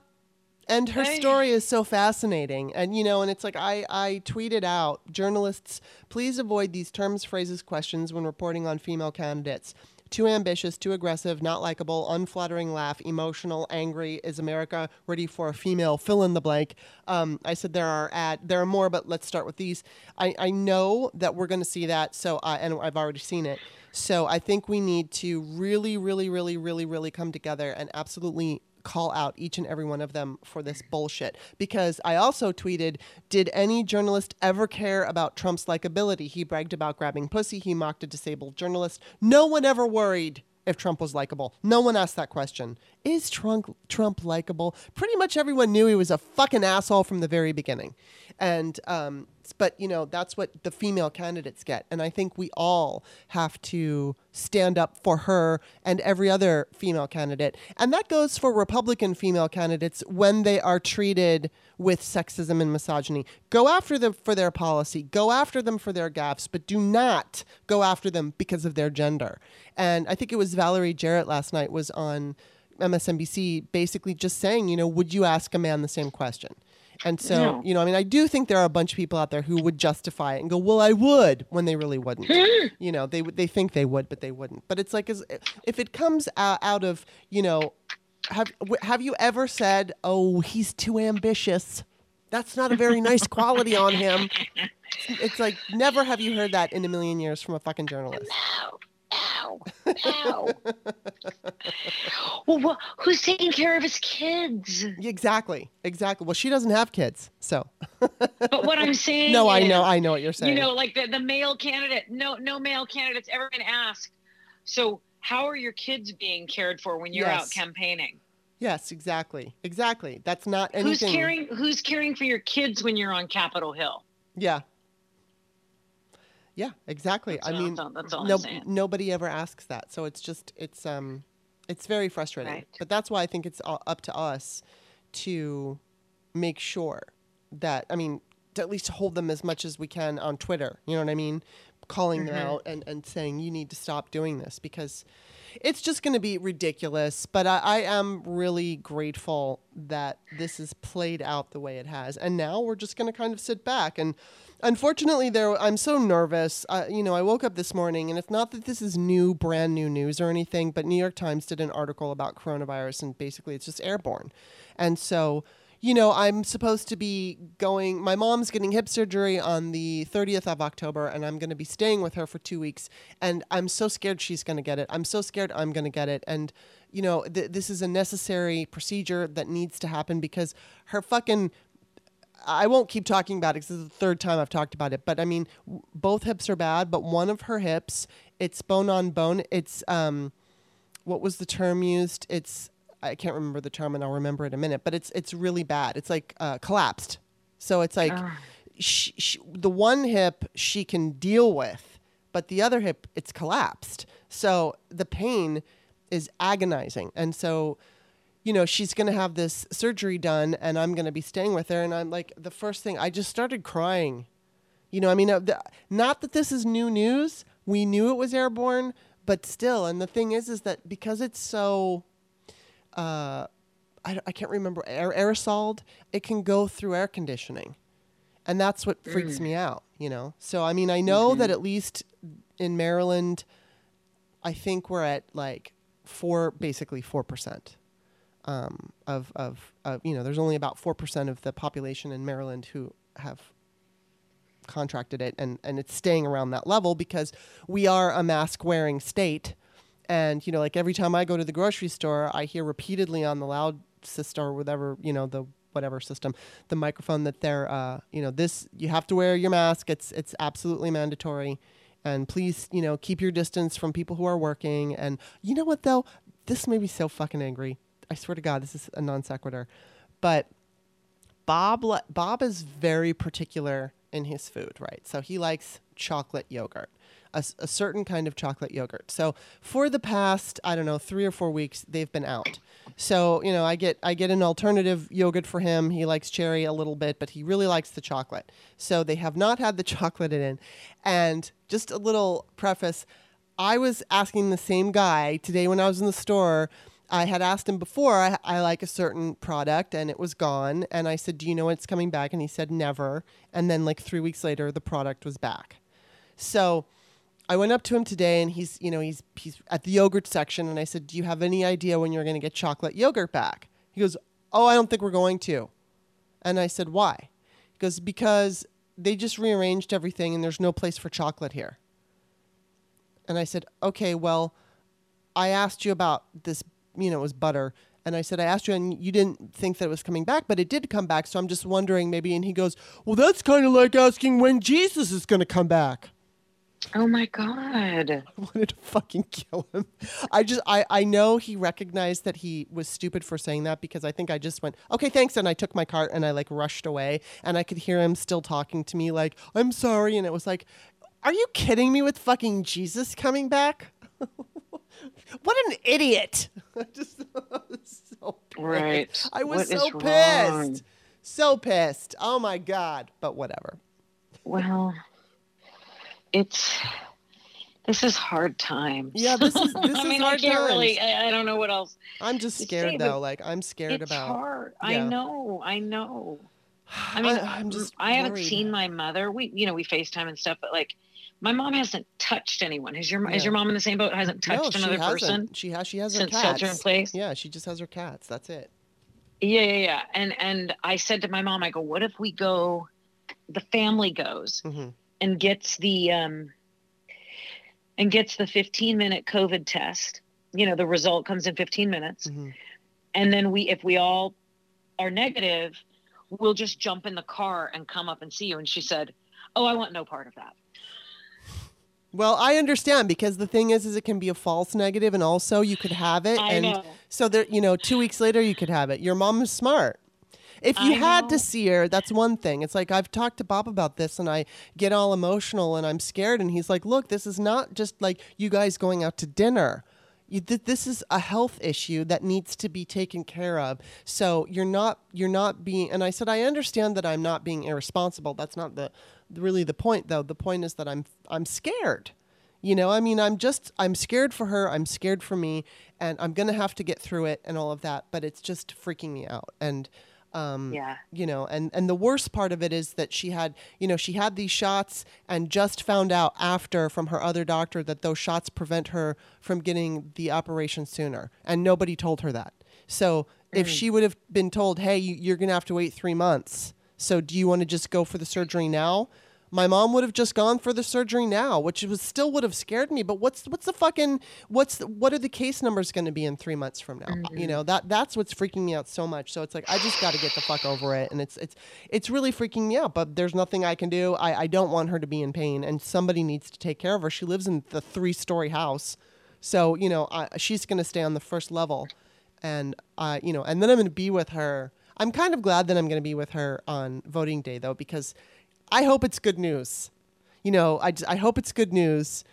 And her story is so fascinating. And, you know, and it's like I, I tweeted out journalists, please avoid these terms, phrases, questions when reporting on female candidates too ambitious, too aggressive, not likable, unflattering laugh, emotional, angry. Is America ready for a female? Fill in the blank. Um, I said there are ad, there are more, but let's start with these. I, I know that we're going to see that, so and I've already seen it. So I think we need to really, really, really, really, really come together and absolutely call out each and every one of them for this bullshit. Because I also tweeted, Did any journalist ever care about Trump's likability? He bragged about grabbing pussy, he mocked a disabled journalist. No one ever worried if Trump was likable. No one asked that question. Is Trump Trump likable? Pretty much everyone knew he was a fucking asshole from the very beginning. And um, but you know that's what the female candidates get. And i think we all have to stand up for her and every other female candidate. And that goes for republican female candidates when they are treated with sexism and misogyny. Go after them for their policy. Go after them for their gaffes but do not go after them because of their gender. And i think it was valerie jarrett last night was on msnbc basically just saying you know would you ask a man the same question and so, you know, I mean, I do think there are a bunch of people out there who would justify it and go, "Well, I would," when they really wouldn't. you know, they they think they would, but they wouldn't. But it's like, as if it comes out, out of, you know, have have you ever said, "Oh, he's too ambitious"? That's not a very nice quality on him. It's like never have you heard that in a million years from a fucking journalist. No. Ow. Ow. well, well, who's taking care of his kids? Exactly. Exactly. Well, she doesn't have kids, so. but what I'm saying. No, I know. I know what you're saying. You know, like the, the male candidate. No, no male candidate's ever been asked. So, how are your kids being cared for when you're yes. out campaigning? Yes, exactly. Exactly. That's not anything. Who's caring? Who's caring for your kids when you're on Capitol Hill? Yeah, yeah, exactly. That's I mean, no, nobody ever asks that, so it's just it's um it's very frustrating. Right. But that's why I think it's up to us to make sure that I mean to at least hold them as much as we can on Twitter. You know what I mean? Calling mm-hmm. them out and, and saying you need to stop doing this because it's just going to be ridiculous. But I, I, am really grateful that this is played out the way it has, and now we're just going to kind of sit back and unfortunately there i'm so nervous. You know i woke up this morning and it's not that this is new brand new news or anything but new york times did an article about coronavirus and basically it's just airborne. And so you know i'm supposed to be going my mom's getting hip surgery on the 30th of october and i'm going to be staying with her for two weeks and i'm so scared she's going to get it. I'm so scared i'm going to get it. And you know th- this is a necessary procedure that needs to happen because her fucking I won't keep talking about it because this is the third time I've talked about it. But I mean, w- both hips are bad, but one of her hips, it's bone on bone. It's um, what was the term used? It's I can't remember the term, and I'll remember it in a minute. But it's it's really bad. It's like uh, collapsed. So it's like uh. she, she, the one hip she can deal with, but the other hip it's collapsed. So the pain is agonizing, and so you know, she's going to have this surgery done and I'm going to be staying with her. And I'm like, the first thing, I just started crying. You know, I mean, uh, the, not that this is new news. We knew it was airborne, but still, and the thing is, is that because it's so, uh, I, I can't remember air, aerosoled, it can go through air conditioning, and that's what freaks Mm. me out. You know. So I mean, I know Mhm. that at least in Maryland, I think we're at like four, basically four percent. Um, of, of, of, you know, there's only about 4% of the population in Maryland who have contracted it and, and it's staying around that level because we are a mask wearing state. And you know like every time i go to the grocery store i hear repeatedly on the loud system or whatever you know the whatever system the microphone that they're uh, you know this you have to wear your mask. It's it's absolutely mandatory. And please you know keep your distance from people who are working. And you know what though? This made me so fucking angry i swear to god this is a non sequitur but Bob Bob is very particular in his food, right? So he likes chocolate yogurt, a certain kind of chocolate yogurt. So for the past, I don't know, three or four weeks, they've been out. So you know, I get I get an alternative yogurt for him. He likes cherry a little bit, but he really likes the chocolate. So they have not had the chocolate in. And just a little preface, I was asking the same guy today when I was in the store. I had asked him before, I, I like a certain product and it was gone. And I said, Do you know when it's coming back? And he said, Never. And then, like three weeks later, the product was back. So I went up to him today and he's, you know, he's, he's at the yogurt section. And I said, Do you have any idea when you're going to get chocolate yogurt back? He goes, Oh, I don't think we're going to. And I said, Why? He goes, Because they just rearranged everything and there's no place for chocolate here. And I said, Okay, well, I asked you about this, you know, it was butter. And I said, I asked you, and you didn't think that it was coming back, but it did come back. So I'm just wondering, maybe. And he goes, Well, that's kind of like asking when Jesus is going to come back. Oh my god. I wanted to fucking kill him. I just, I, I know he recognized that he was stupid for saying that because I think I just went, okay, thanks. And I took my cart and I like rushed away and I could hear him still talking to me like, I'm sorry. And it was like, are you kidding me with fucking Jesus coming back? what an idiot. I just was so pissed. Right. I was What so pissed. wrong? So pissed. Oh my God. But whatever. Well, it's this is hard times. Yeah, this is- this I is mean, hard I can't really. I, I don't know what else. I'm just scared say, though. Like I'm scared it's about hard. I know. I know. I mean, I, am just I haven't seen my mother. We, you know, we FaceTime and stuff, but like, my mom hasn't touched anyone. Is your is your mom in the same boat? Hasn't touched no, another hasn't. person She has. She has her since cats. shelter in place? Yeah, she just has her cats. That's it. Yeah, yeah, yeah. And and I said to my mom, I go, what if we go? The family goes hmm and gets the um and gets the 15 minute COVID test. You know, the result comes in 15 minutes, hmm and then we, if we all are negative, we'll just jump in the car and come up and see you. And she said, "Oh, I want no part of that." Well, I understand because the thing is, is it can be a false negative, and also you could have it, I and know. so there, you know, two weeks later you could have it. Your mom is smart. If you I had to see her, that's one thing. It's like I've talked to Bob about this, and I get all emotional, and I'm scared, and he's like, "Look, this is not just like you guys going out to dinner." This is a health issue that needs to be taken care of. So you're not you're not being. And I said I understand that I'm not being irresponsible. That's not the really the point though. The point is that I'm I'm scared. You know, I mean, I'm just I'm scared for her. I'm scared for me, and I'm gonna have to get through it and all of that. But it's just freaking me out. And um, Yeah. you know and and the worst part of it is that she had you know she had these shots and just found out after from her other doctor that those shots prevent her from getting the operation sooner and nobody told her that. So if she would have been told hey you're going to have to wait 3 months so do you want to just go for the surgery now my mom would have just gone for the surgery now, which was still would have scared me. But what's what's the fucking what's the, what are the case numbers going to be in three months from now? You know that that's what's freaking me out so much. So it's like I just got to get the fuck over it, and it's it's it's really freaking me out. But there's nothing I can do. I I don't want her to be in pain, and somebody needs to take care of her. She lives in the three story house, so you know I, she's going to stay on the first level, and uh you know, and then I'm going to be with her. I'm kind of glad that I'm going to be with her on voting day though, because I hope it's good news. You know, I, I hope it's good news,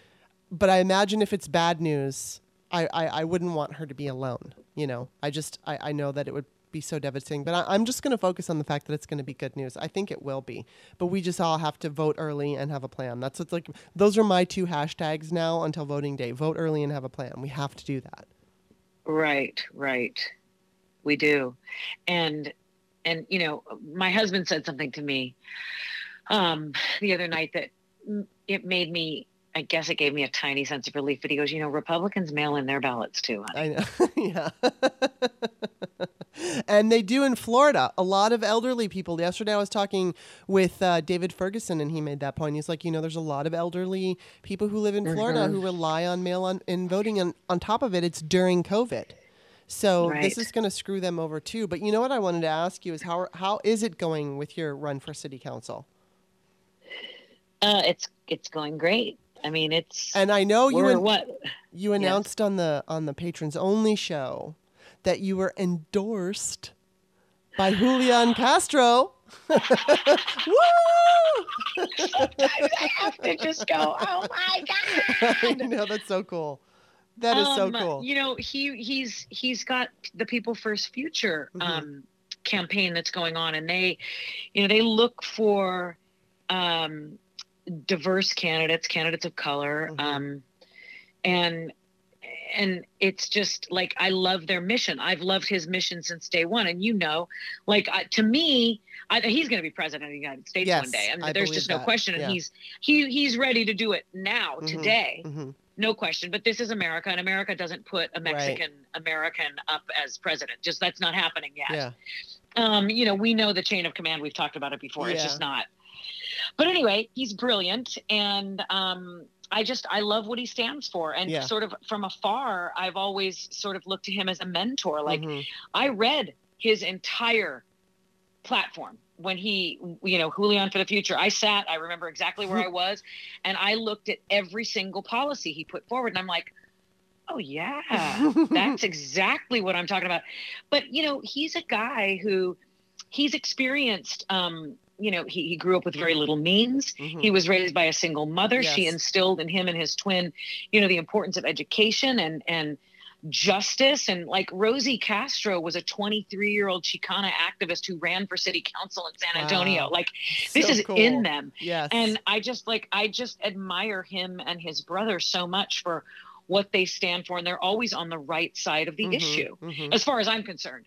but I imagine if it's bad news, I, I, I wouldn't want her to be alone. You know, I just, I, I know that it would be so devastating. But I, am just going to focus on the fact that it's going to be good news. I think it will be. But we just all have to vote early and have a plan. That's what's like. Those are my two hashtags now until voting day. Vote early and have a plan. We have to do that. Right, right. We do. And and you know, my husband said something to me um, the other night that it made me I guess it gave me a tiny sense of relief. But he goes, you know, Republicans mail in their ballots too. Honey. I know, yeah. and they do in Florida. A lot of elderly people. Yesterday, I was talking with uh, David Ferguson, and he made that point. He's like, you know, there's a lot of elderly people who live in Florida mm-hmm. who rely on mail on in voting, and on top of it, it's during COVID. So right. this is going to screw them over too. But you know what I wanted to ask you is how how is it going with your run for city council? Uh, it's it's going great. I mean, it's and I know you an- what you announced yes. on the on the patrons only show that you were endorsed by Julian Castro. Woo! Sometimes I have to just go, oh my god! I know that's so cool. That is um, so cool. You know, he he's he's got the People First Future mm-hmm. um, campaign that's going on, and they, you know, they look for um, diverse candidates, candidates of color, mm-hmm. um, and and it's just like I love their mission. I've loved his mission since day one, and you know, like uh, to me, I, he's going to be president of the United States yes, one day. I mean, I there's just no question, and yeah. he's he he's ready to do it now, mm-hmm. today. Mm-hmm. No question, but this is America, and America doesn't put a Mexican right. American up as president. Just that's not happening yet. Yeah. Um, you know, we know the chain of command. We've talked about it before. Yeah. It's just not but anyway, he's brilliant, and um, I just I love what he stands for, and yeah. sort of from afar, I've always sort of looked to him as a mentor. Like mm-hmm. I read his entire platform when he you know julian for the future i sat i remember exactly where i was and i looked at every single policy he put forward and i'm like oh yeah that's exactly what i'm talking about but you know he's a guy who he's experienced um, you know, he, he grew up with very little means. Mm-hmm. He was raised by a single mother. Yes. She instilled in him and his twin, you know, the importance of education and and justice. And like Rosie Castro was a 23 year old Chicana activist who ran for city council in San Antonio. Wow. Like so this is cool. in them. Yes. And I just like I just admire him and his brother so much for what they stand for. And they're always on the right side of the mm-hmm. issue, mm-hmm. as far as I'm concerned.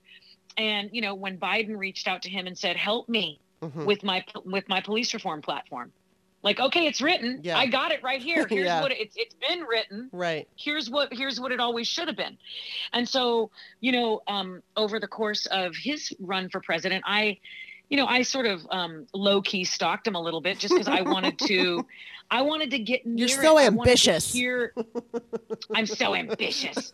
And you know, when Biden reached out to him and said, "Help me mm-hmm. with my with my police reform platform. Like, okay, it's written. Yeah. I got it right here. Here's yeah. what it, it's it's been written. Right. Here's what here's what it always should have been. And so, you know, um, over the course of his run for president, I, you know, I sort of um, low key stalked him a little bit just because I wanted to, I wanted to get. You're so it. ambitious. Hear, I'm so ambitious,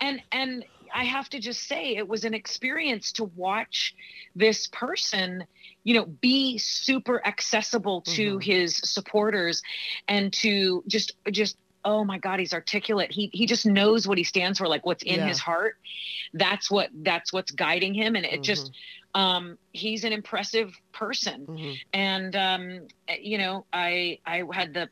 and and I have to just say it was an experience to watch this person you know be super accessible to mm-hmm. his supporters and to just just oh my god he's articulate he he just knows what he stands for like what's in yeah. his heart that's what that's what's guiding him and it mm-hmm. just um he's an impressive person mm-hmm. and um you know i i had the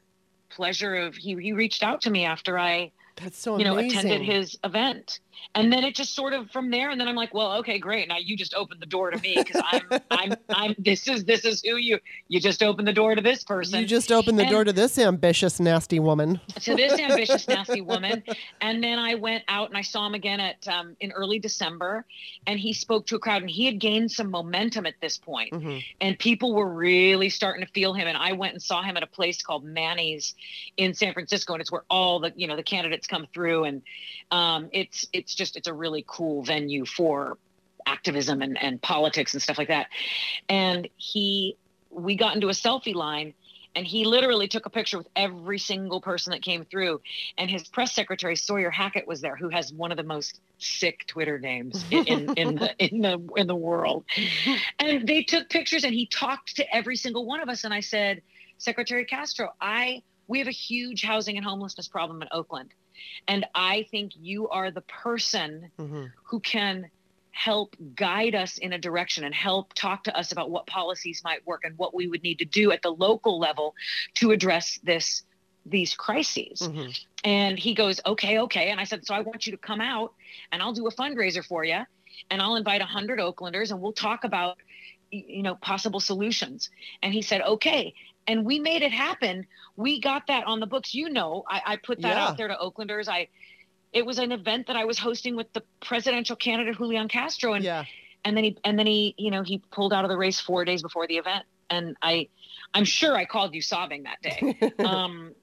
pleasure of he he reached out to me after i that's so you know amazing. attended his event and then it just sort of from there and then i'm like well okay great. Now you just opened the door to me because i'm i'm i'm this is this is who you you just opened the door to this person. You just opened the and door to this ambitious nasty woman. To this ambitious nasty woman. And then i went out and i saw him again at um, in early december and he spoke to a crowd and he had gained some momentum at this point. Mm-hmm. and people were really starting to feel him and i went and saw him at a place called manny's in san francisco and it's where all the you know the candidates come through and um, it's it's just it's a really cool venue for activism and, and politics and stuff like that. And he we got into a selfie line and he literally took a picture with every single person that came through. And his press secretary sawyer hackett was there who has one of the most sick twitter names in, in, in, the in the in the world. And they took pictures and he talked to every single one of us. And i said secretary castro i we have a huge housing and homelessness problem in oakland and I think you are the person mm-hmm. who can help guide us in a direction and help talk to us about what policies might work and what we would need to do at the local level to address this these crises. Mm-hmm. And he goes, "Okay, okay." And I said, "So I want you to come out and I'll do a fundraiser for you." and I'll invite 100 Oaklanders and we'll talk about you know possible solutions and he said okay and we made it happen we got that on the books you know i, I put that yeah. out there to oaklanders i it was an event that i was hosting with the presidential candidate julian castro and yeah. and then he and then he you know he pulled out of the race four days before the event and i i'm sure i called you sobbing that day um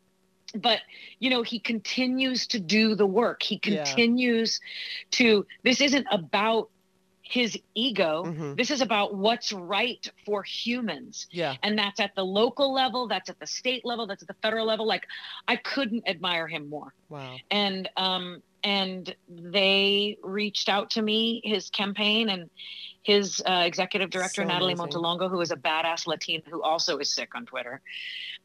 but you know he continues to do the work he continues yeah. to this isn't about his ego. Mm-hmm. This is about what's right for humans. Yeah. And that's at the local level, that's at the state level, that's at the federal level. Like I couldn't admire him more. Wow. And um and they reached out to me, his campaign and his uh, executive director so Natalie amazing. Montelongo, who is a badass Latina who also is sick on Twitter,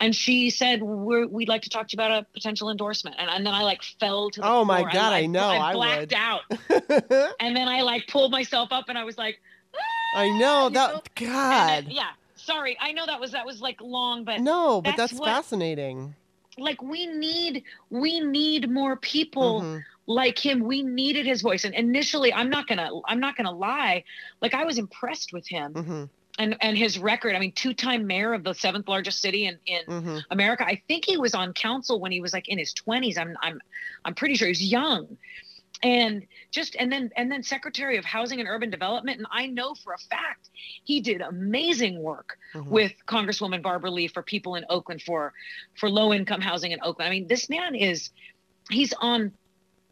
and she said we would like to talk to you about a potential endorsement, and, and then I like fell to the oh floor. my god, I, like, I know, I, blacked I out, and then I like pulled myself up, and I was like, ah, I know that know? God, then, yeah, sorry, I know that was that was like long, but no, but that's, that's what, fascinating. Like we need we need more people. Mm-hmm like him we needed his voice and initially i'm not gonna i'm not gonna lie like i was impressed with him mm-hmm. and and his record i mean two-time mayor of the seventh largest city in in mm-hmm. america i think he was on council when he was like in his 20s i'm i'm i'm pretty sure he's young and just and then and then secretary of housing and urban development and i know for a fact he did amazing work mm-hmm. with congresswoman barbara lee for people in oakland for for low income housing in oakland i mean this man is he's on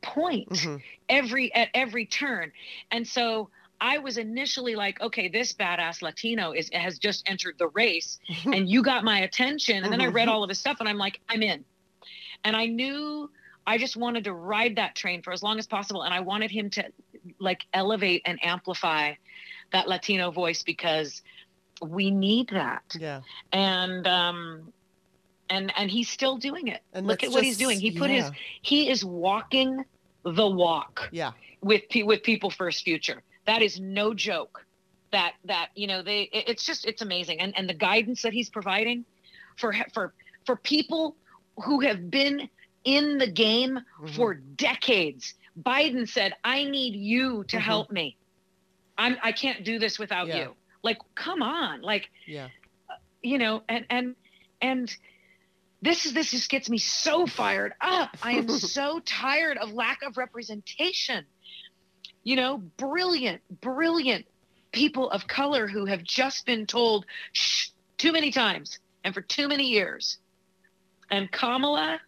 point mm-hmm. every at every turn and so I was initially like, okay, this badass Latino is has just entered the race, mm-hmm. and you got my attention. And then I read mm-hmm. all of his stuff, and I'm like, I'm in. And I knew I just wanted to ride that train for as long as possible, and I wanted him to like elevate and amplify that Latino voice because we need that. Yeah. And um, and and he's still doing it. And Look at just, what he's doing. He put yeah. his he is walking the walk. Yeah. With with people first future. That is no joke. That that you know they it's just it's amazing and and the guidance that he's providing for for for people who have been in the game mm-hmm. for decades. Biden said, "I need you to mm-hmm. help me. I'm I can't do this without yeah. you." Like, come on, like, yeah, you know, and and and this is this just gets me so fired up. I am so tired of lack of representation. You know, brilliant, brilliant people of color who have just been told shh too many times and for too many years. And Kamala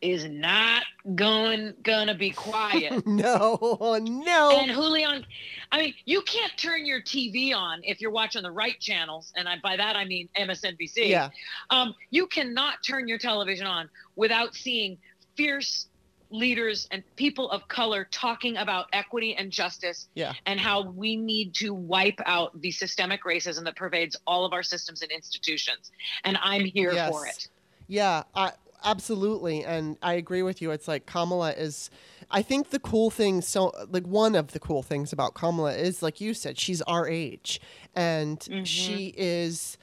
is not going gonna be quiet. no, no. And Julian, I mean, you can't turn your TV on if you're watching the right channels, and I, by that I mean MSNBC. Yeah. Um, you cannot turn your television on without seeing fierce leaders and people of color talking about equity and justice yeah. and how we need to wipe out the systemic racism that pervades all of our systems and institutions. And I'm here yes. for it. Yeah, I, absolutely and i agree with you it's like kamala is i think the cool thing so like one of the cool things about kamala is like you said she's our age and mm-hmm. she is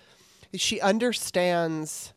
she understands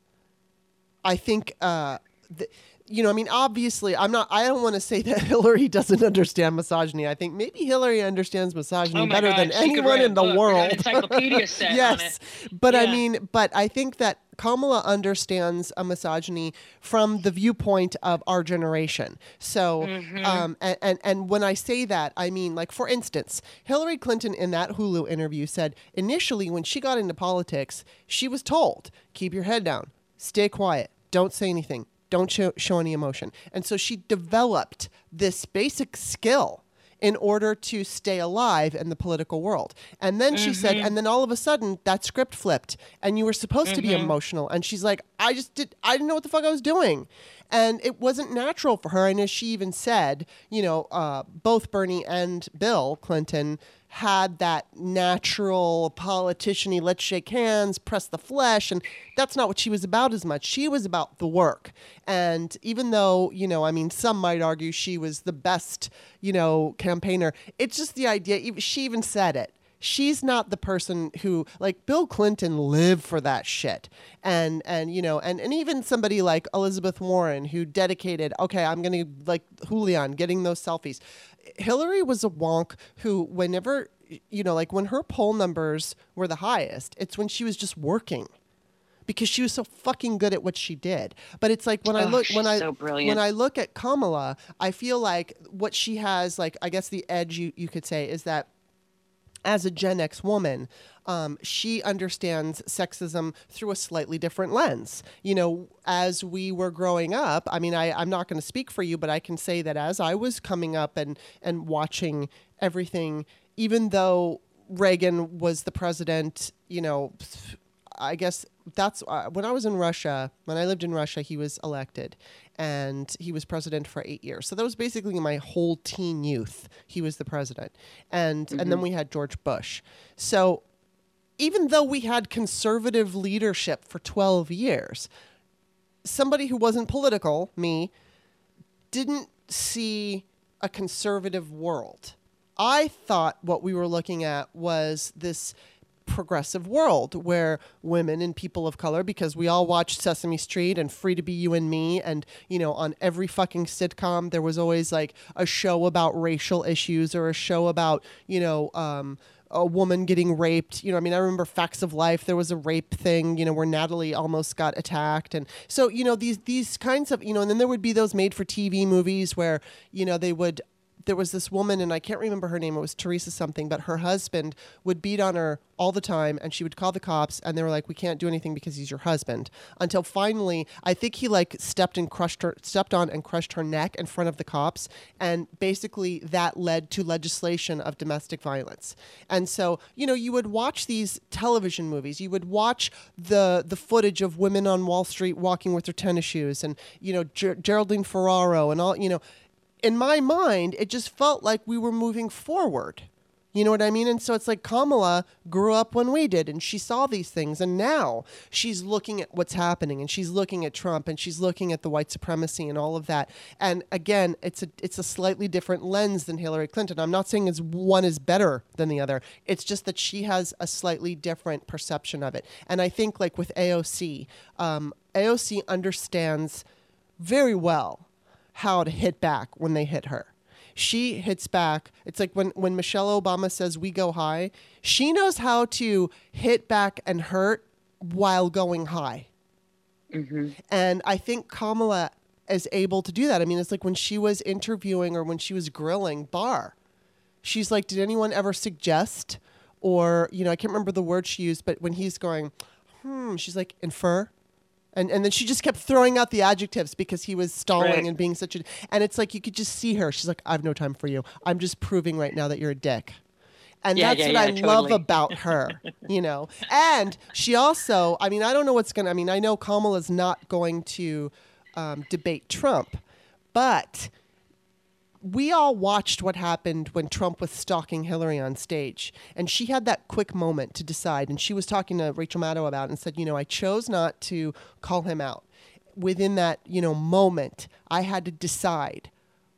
i think uh the, you know, I mean, obviously, I'm not. I don't want to say that Hillary doesn't understand misogyny. I think maybe Hillary understands misogyny oh better God, than anyone in the book, world. encyclopedia set yes, but yeah. I mean, but I think that Kamala understands a misogyny from the viewpoint of our generation. So, mm-hmm. um, and, and and when I say that, I mean, like for instance, Hillary Clinton in that Hulu interview said initially when she got into politics, she was told, "Keep your head down, stay quiet, don't say anything." don't show, show any emotion. And so she developed this basic skill in order to stay alive in the political world. And then mm-hmm. she said, mm-hmm. and then all of a sudden that script flipped and you were supposed mm-hmm. to be mm-hmm. emotional. And she's like, I just did, I didn't know what the fuck I was doing. And it wasn't natural for her. And as she even said, you know, uh, both Bernie and Bill Clinton had that natural politician let's shake hands, press the flesh. And that's not what she was about as much. She was about the work. And even though, you know, I mean, some might argue she was the best, you know, campaigner, it's just the idea. She even said it she's not the person who like Bill Clinton lived for that shit. And and you know, and, and even somebody like Elizabeth Warren who dedicated, okay, I'm gonna like Julian getting those selfies. Hillary was a wonk who, whenever, you know, like when her poll numbers were the highest, it's when she was just working because she was so fucking good at what she did. But it's like when oh, I look when I so when I look at Kamala, I feel like what she has, like I guess the edge you, you could say is that as a Gen X woman, um, she understands sexism through a slightly different lens. You know, as we were growing up, I mean, I, I'm not going to speak for you, but I can say that as I was coming up and, and watching everything, even though Reagan was the president, you know, I guess that's uh, when I was in Russia, when I lived in Russia, he was elected and he was president for eight years. So that was basically my whole teen youth. He was the president. And, mm-hmm. and then mm-hmm. we had George Bush. So even though we had conservative leadership for 12 years, somebody who wasn't political, me, didn't see a conservative world. I thought what we were looking at was this progressive world where women and people of color, because we all watched Sesame Street and Free to Be You and Me, and you know, on every fucking sitcom, there was always like a show about racial issues or a show about, you know, um, a woman getting raped. You know, I mean, I remember Facts of Life. There was a rape thing, you know, where Natalie almost got attacked, and so you know these these kinds of you know, and then there would be those made for TV movies where you know they would there was this woman, and I can't remember her name. It was Teresa something, but her husband would beat on her all the time, and she would call the cops, and they were like, "We can't do anything because he's your husband." Until finally, I think he like stepped and crushed her, stepped on and crushed her neck in front of the cops, and basically that led to legislation of domestic violence. And so, you know, you would watch these television movies, you would watch the the footage of women on Wall Street walking with their tennis shoes, and you know, Ger- Geraldine Ferraro, and all, you know in my mind, it just felt like we were moving forward. You know what I mean? And so it's like Kamala grew up when we did and she saw these things. And now she's looking at what's happening and she's looking at Trump and she's looking at the white supremacy and all of that. And again, it's a, it's a slightly different lens than Hillary Clinton. I'm not saying it's one is better than the other. It's just that she has a slightly different perception of it. And I think, like with AOC, um, AOC understands very well how to hit back when they hit her. She hits back. It's like when, when Michelle Obama says we go high, she knows how to hit back and hurt while going high. Mm-hmm. And I think Kamala is able to do that. I mean, it's like when she was interviewing or when she was grilling Barr, she's like, Did anyone ever suggest? Or, you know, I can't remember the word she used, but when he's going, hmm, she's like, infer and and then she just kept throwing out the adjectives because he was stalling right. and being such a and it's like you could just see her she's like i have no time for you i'm just proving right now that you're a dick and yeah, that's yeah, what yeah, I totally. love about her, you know. And she also, I mean, I don't know what's going to, I mean, I know Kamala's not going to um, debate Trump, but we all watched what happened when Trump was stalking Hillary on stage. And she had that quick moment to decide. And she was talking to Rachel Maddow about it and said, you know, I chose not to call him out. Within that, you know, moment, I had to decide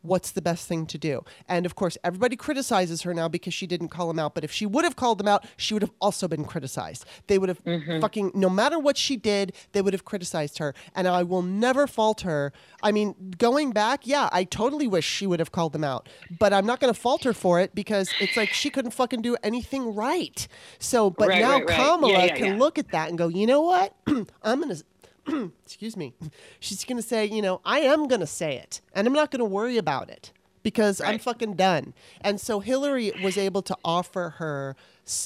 what's the best thing to do. And of course, everybody criticizes her now because she didn't call him out. But if she would have called them out, she would have also been criticized. They would have mm-hmm. fucking, no matter what she did, they would have criticized her. And I will never fault her. I mean, going back, yeah, I totally wish she would have called them out. But I'm not going to fault her for it because it's like she couldn't fucking do anything right. So, but right, now right, right. Kamala yeah, yeah, can yeah. look at that and go, you know what? I'm going to excuse me, she's going to say, you know, I am going to say it and I'm not going to worry about it because right. I'm fucking done. And so Hillary was able to offer her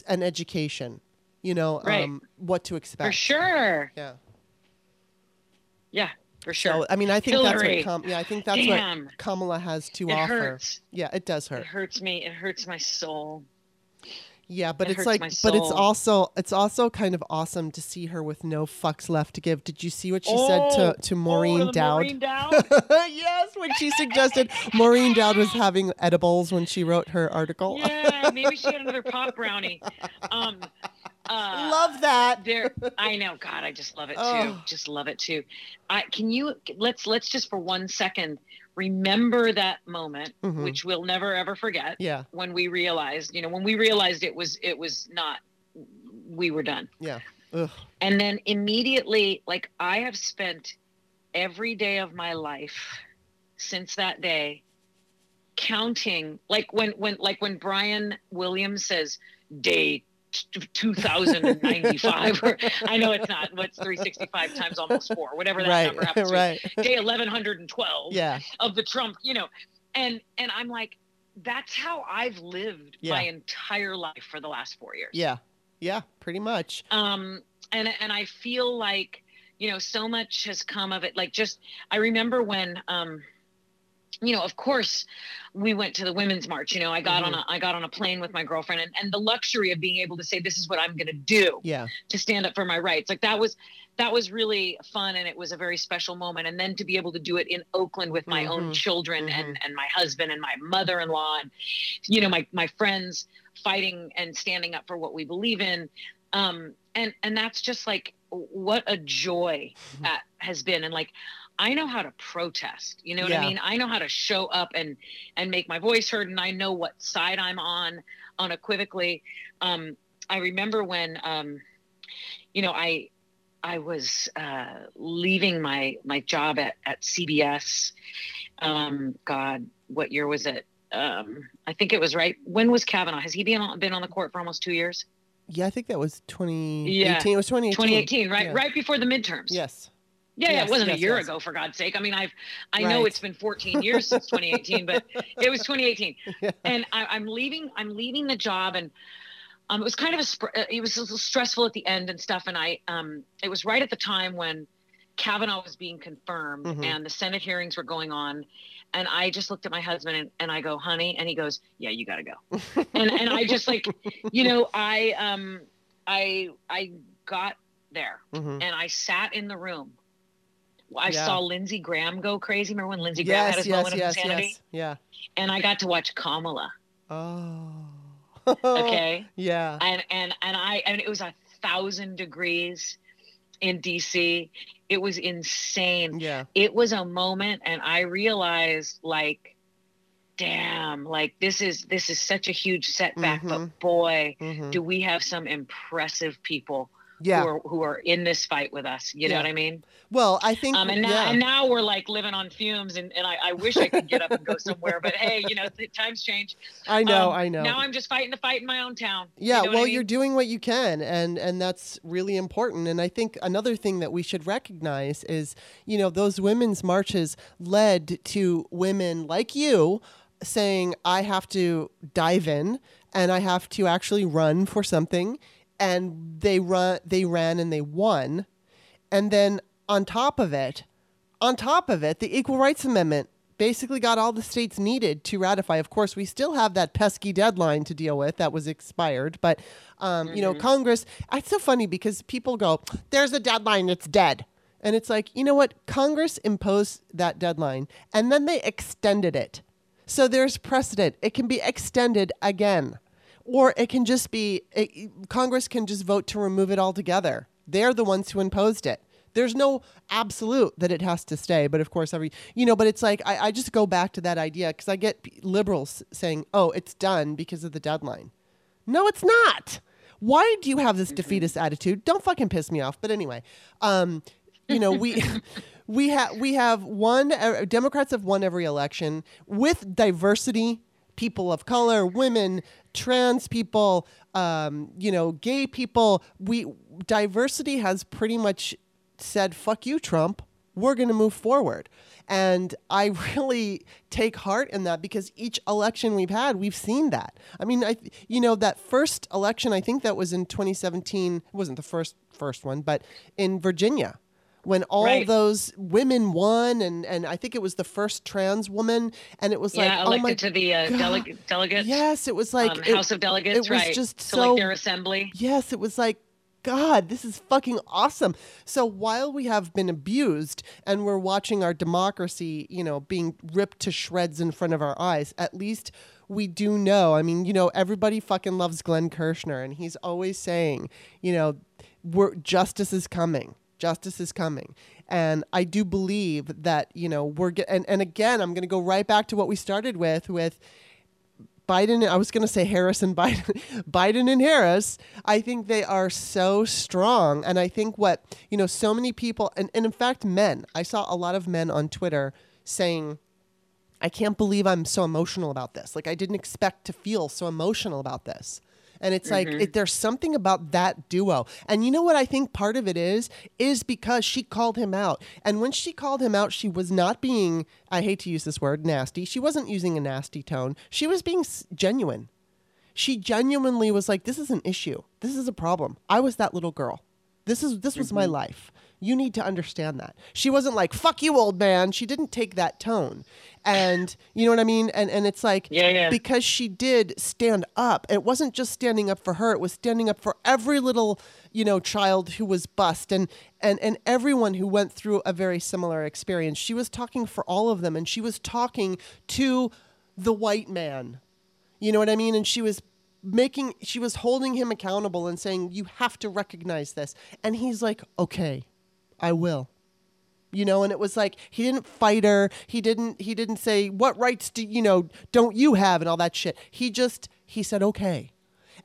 an education, you know, right. um, what to expect. For sure. Yeah. Yeah, for sure. So, I mean, I think Hillary. that's what Kam- yeah, I think that's Damn. what Kamala has to it offer. Hurts. Yeah, it does hurt. It hurts me. It hurts my soul. Yeah, but it it's like, but it's also it's also kind of awesome to see her with no fucks left to give. Did you see what she oh, said to oh, to Maureen oh, Dowd? Maureen Dowd? yes, when she suggested Maureen Dowd was having edibles when she wrote her article. Yeah, maybe she had another pop brownie. Um, uh, love that. There, I know. God, I just love it too. Oh. Just love it too. I can you let's let's just for one second remember that moment mm-hmm. which we'll never ever forget yeah when we realized you know when we realized it was it was not we were done yeah Ugh. and then immediately like i have spent every day of my life since that day counting like when when like when Brian Williams says day 2095 or I know it's not what's 365 times almost four whatever that right, number happens right. to be. day 1112 yeah. of the Trump you know and and I'm like that's how I've lived Yeah. my entire life for the last 4 years Yeah. Yeah. Pretty much. um and and i feel like you know so much has come of it like just i remember when um you know of course we went to the women's march you know i got on a i got on a plane with my girlfriend and, and the luxury of being able to say this is what i'm going to do Yeah. to stand up for my rights. Like that was that was really fun and it was a very special moment. And then to be able to do it in oakland with my own Mhm. children and and my husband and my mother-in-law and you know my my friends fighting and standing up for what we believe in. Um and and that's just like what a joy that has been. And like i know how to protest you know what Yeah. i mean i know how to show up and and make my voice heard and i know what side i'm on unequivocally um i remember when um you know i i was uh leaving my my job at at cbs um god what year was it um i think it was right when was kavanaugh has he been on been on the court for almost two years Yeah. I think that was 2018. Yeah. It was 2018. 2018 right Yeah. right before the midterms Yes. Yeah, yeah Yes, it wasn't yes, a year yes. ago for god's sake i mean i've i know it's been 14 years since 2018 but it was 2018 Yeah. and I, i'm leaving i'm leaving the job and um, it was kind of a it was a little stressful at the end and stuff and i um it was right at the time when kavanaugh was being confirmed Mhm. and the senate hearings were going on and i just looked at my husband and, and i go honey and he goes yeah you gotta go and and i just like you know i um i i got there Mhm. and I sat in the room. I Yeah. saw Lindsey Graham go crazy. Remember when Lindsey Graham had Yes. his Yes. moment Yes. of insanity? Yes. Yeah. And I got to watch Kamala. Oh. Okay. Yeah. and and and I and it was a thousand degrees in DC. It was insane. Yeah. It was a moment, and I realized like, damn, like this is this is such a huge setback. Mhm. But boy, Mhm. do we have some impressive people Yeah. who are who are in this fight with us. You know Yeah. what I mean? Well, I think. Um, and now, yeah. and now we're like living on fumes, and, and I, I wish I could get up and go somewhere, but hey, you know, times change. I know. Um, I know. Now I'm just fighting the fight in my own town. You Yeah, know well, I you're doing what you can, and and that's really important. And I think another thing that we should recognize is, you know, those women's marches led to women like you saying, "I have to dive in, and I have to actually run for something," and they run, they ran, and they won, and then on top of it, on top of it, the Equal Rights Amendment basically got all the states needed to ratify. Of course, we still have that pesky deadline to deal with that was expired, but um, you know, Congress. It's so funny because people go, "There's a deadline; it's dead," and it's like, you know what? Congress imposed that deadline, and then they extended it. So there's precedent. It can be extended again. Or it can just be, it, Congress can just vote to remove it altogether. They're the ones who imposed it. There's no absolute that it has to stay. But of course, every, you know, but it's like, I, I just go back to that idea because I get liberals saying, oh, it's done because of the deadline. No, it's not. Why do you have this defeatist attitude? Don't fucking piss me off. But anyway, um, you know, we we have we have one uh, Democrats have won every election with diversity, people of color, women, trans people, um, you know, gay people. We diversity has pretty much said, "Fuck you, Trump." We're going to move forward. And I really take heart in that because each election we've had, we've seen that. I mean, I you know that first election, I think that was in 2017. It wasn't the first first one, but in Virginia when all Right. those women won and and I think it was the first trans woman and it was like yeah, oh elected my to the uh, delegates. yes it was like um, it- House of Delegates, it was right? just to so like their assembly. yes it was like god this is fucking awesome so while we have been abused and we're watching our democracy you know being ripped to shreds in front of our eyes at least we do know i mean you know everybody fucking loves glenn kirshner and he's always saying you know we're justice is coming justice is coming and i do believe that you know we're get, and, and again i'm going to go right back to what we started with with Biden, I was going to say Harris and Biden, Biden and Harris, I think they are so strong. And I think what, you know, so many people, and, and in fact, men, I saw a lot of men on Twitter saying, I can't believe I'm so emotional about this. Like I didn't expect to feel so emotional about this. And it's mm-hmm. like it, there's something about that duo. And you know what I think part of it is is because she called him out. And when she called him out, she was not being I hate to use this word nasty. She wasn't using a nasty tone. She was being genuine. She genuinely was like this is an issue. This is a problem. I was that little girl. This is this was mm-hmm. my life. You need to understand that. She wasn't like, fuck you, old man. She didn't take that tone. And you know what I mean? And and it's like yeah, yeah. because she did stand up. It wasn't just standing up for her, it was standing up for every little, you know, child who was bused and and and everyone who went through a very similar experience. She was talking for all of them and she was talking to the white man. You know what I mean? And she was making she was holding him accountable and saying you have to recognize this and he's like okay I will. You know, and it was like he didn't fight her. He didn't he didn't say what rights do you know don't you have and all that shit. He just he said okay.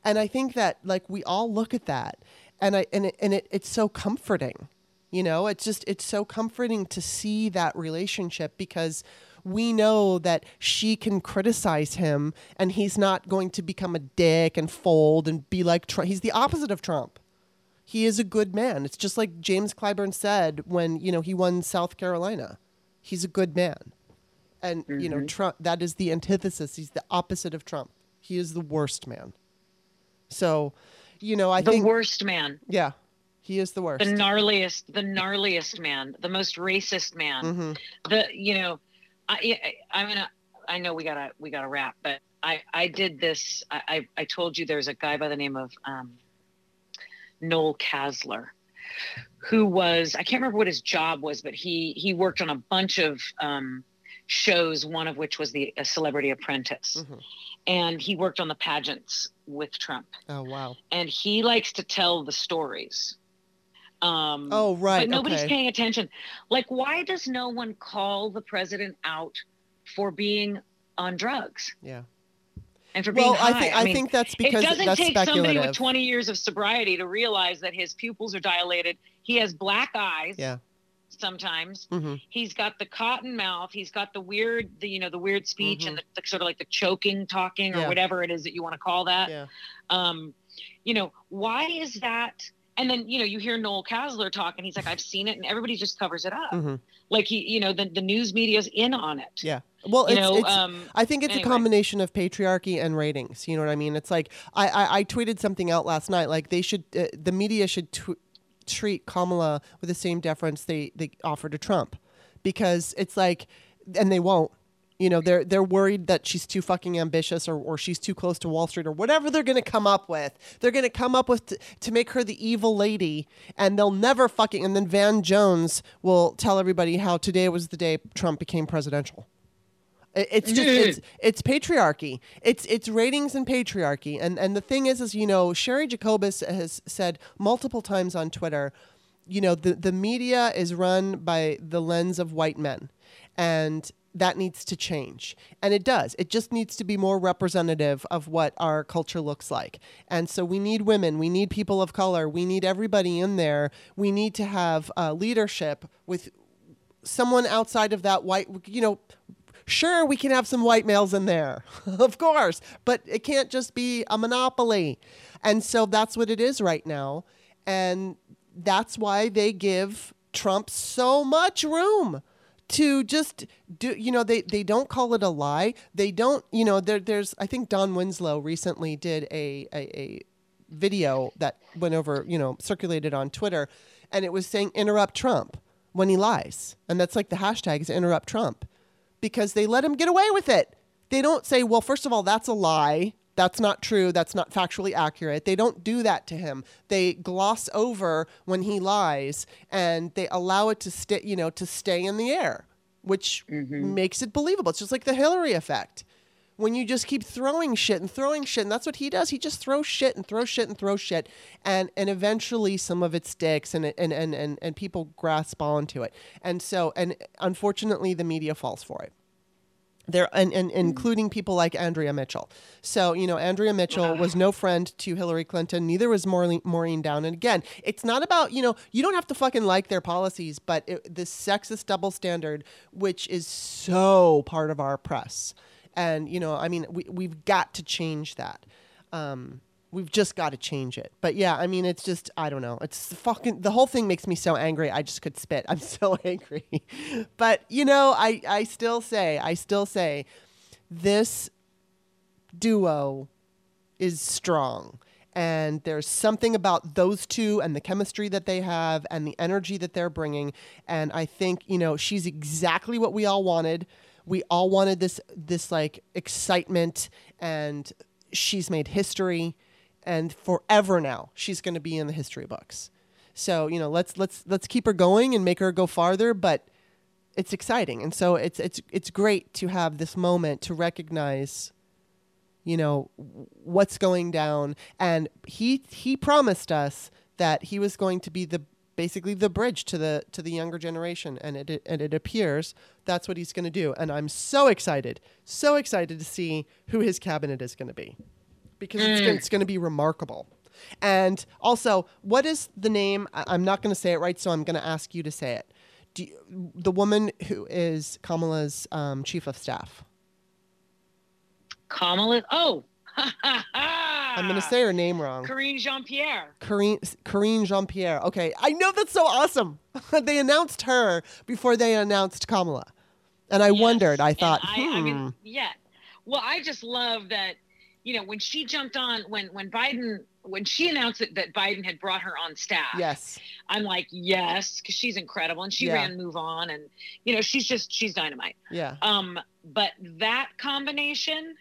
And I think that like we all look at that and I and it, and it it's so comforting. You know, it's just it's so comforting to see that relationship because we know that she can criticize him and he's not going to become a dick and fold and be like Trump. He's the opposite of Trump he is a good man. It's just like James Clyburn said when, you know, he won South Carolina. He's a good man. And, mm-hmm. you know, mm-hmm. Trump, that is the antithesis. He's the opposite of Trump. He is the worst man. So, you know, I the think. The worst man. Yeah. He is the worst. The gnarliest, the gnarliest man, the most racist man. Mm-hmm. The, you know, I, I, I'm gonna, I know we gotta, we gotta wrap, but I, I did this. I, I, I told you there's a guy by the name of, um, Noel Casler, who was I can't remember what his job was, but he he worked on a bunch of um, shows. One of which was the Celebrity Apprentice, mm-hmm. and he worked on the pageants with Trump. Oh wow! And he likes to tell the stories. Um, oh right. But nobody's okay. paying attention. Like, why does no one call the president out for being on drugs? Yeah and for being well, high. I think I, mean, think that's because it doesn't take somebody with 20 years of sobriety to realize that his pupils are dilated. He has black eyes. Yeah. Sometimes mm-hmm. he's got the cotton mouth. He's got the weird, the you know, the weird speech mm-hmm. and the, the, sort of like the choking, talking, or yeah. whatever it is that you want to call that. Yeah. Um, you know, why is that? And then you know, you hear Noel Casler talk, and he's like, "I've seen it," and everybody just covers it up. Mm-hmm. Like he, you know, the the news media's in on it. Yeah. Well, you it's, know, it's um, I think it's anyway. a combination of patriarchy and ratings. You know what I mean? It's like I I, I tweeted something out last night. Like they should, uh, the media should tw- treat Kamala with the same deference they they offer to Trump, because it's like, and they won't. You know, they're they're worried that she's too fucking ambitious or, or she's too close to Wall Street or whatever they're gonna come up with. They're gonna come up with t- to make her the evil lady, and they'll never fucking. And then Van Jones will tell everybody how today was the day Trump became presidential. It's just it's it's patriarchy. It's it's ratings and patriarchy. And and the thing is is you know Sherry Jacobus has said multiple times on Twitter, you know the the media is run by the lens of white men, and that needs to change. And it does. It just needs to be more representative of what our culture looks like. And so we need women, we need people of color, we need everybody in there. We need to have uh, leadership with someone outside of that white, you know, Sure, we can have some white males in there, of course, but it can't just be a monopoly. And so that's what it is right now. And that's why they give Trump so much room to just do you know they, they don't call it a lie they don't you know there, there's i think don winslow recently did a, a, a video that went over you know circulated on twitter and it was saying interrupt trump when he lies and that's like the hashtag is interrupt trump because they let him get away with it. They don't say, well, first of all, that's a lie. That's not true. That's not factually accurate. They don't do that to him. They gloss over when he lies and they allow it to stay, you know, to stay in the air, which mm-hmm. makes it believable. It's just like the Hillary effect. When you just keep throwing shit and throwing shit, and that's what he does. He just throws shit and throws shit and throws shit, and and eventually some of it sticks, and and and and, and people grasp onto it. And so, and unfortunately, the media falls for it there and, and, including people like Andrea Mitchell. So, you know, Andrea Mitchell was no friend to Hillary Clinton, neither was Maureen, Maureen Dowd. And again, it's not about, you know, you don't have to fucking like their policies, but it, this sexist double standard, which is so part of our press. And, you know, I mean, we, we've got to change that. Um, we've just got to change it. But yeah, I mean, it's just I don't know. It's fucking the whole thing makes me so angry. I just could spit. I'm so angry. but you know, I I still say I still say this duo is strong. And there's something about those two and the chemistry that they have and the energy that they're bringing. And I think, you know, she's exactly what we all wanted. We all wanted this, this like excitement, and she's made history and forever now she's going to be in the history books. So you know, let's let's let's keep her going and make her go farther. But it's exciting, and so it's it's it's great to have this moment to recognize, you know, what's going down. And he he promised us that he was going to be the basically the bridge to the to the younger generation and it and it appears that's what he's going to do and I'm so excited so excited to see who his cabinet is going to be because mm. it's, it's going to be remarkable. And also, what is the name? I'm not going to say it right, so I'm going to ask you to say it. You, the woman who is Kamala's um, chief of staff. Kamala. Oh, I'm going to say her name wrong. Karine Jean Pierre. Karine, Karine Jean Pierre. Okay, I know that's so awesome. they announced her before they announced Kamala, and I yes, wondered. I thought, I, hmm. I mean, hmm. yeah. Well, I just love that you know, when she jumped on, when when Biden, when she announced that, that Biden had brought her on staff, yes, I'm like, yes, because she's incredible, and she yeah. ran Move On, and you know, she's just she's dynamite. Yeah. Um, but that combination.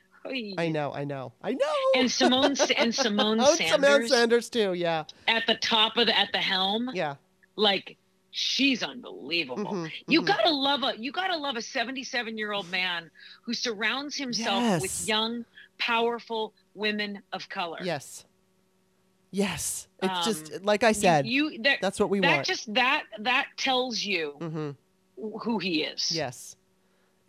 I know, I know, I know. And Symone and Symone oh, Sanders. Symone Sanders too, yeah. At the top of the at the helm. Yeah. Like she's unbelievable. Mm-hmm, you mm-hmm. gotta love a you gotta love a 77 year old man who surrounds himself yes. with young powerful women of color. Yes. Yes. It's um, just like I said. You, you that, that's what we want. that want. Just that that tells you mm-hmm. who he is. Yes.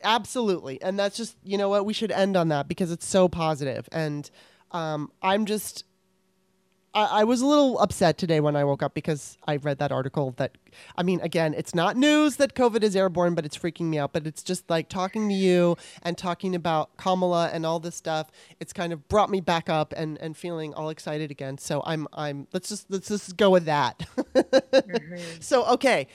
Absolutely. And that's just you know what we should end on that because it's so positive and um, I'm just I, I, was a little upset today when I woke up because I read that article that, I mean, again, it's not news that COVID is airborne, but it's freaking me out. But it's just like talking to you and talking about Kamala and all this stuff. It's kind of brought me back up and, and feeling all excited again. So I'm, I'm, let's just, let's just go with that. mm-hmm. So, okay.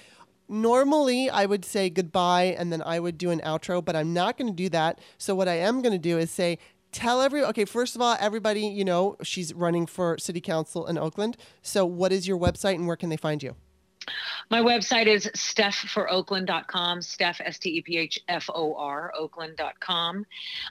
Normally, I would say goodbye and then I would do an outro, but I'm not going to do that. So, what I am going to do is say tell every okay first of all everybody you know she's running for city council in oakland so what is your website and where can they find you my website is stephforoakland.com, Steph, S T E P H F O R, oakland.com.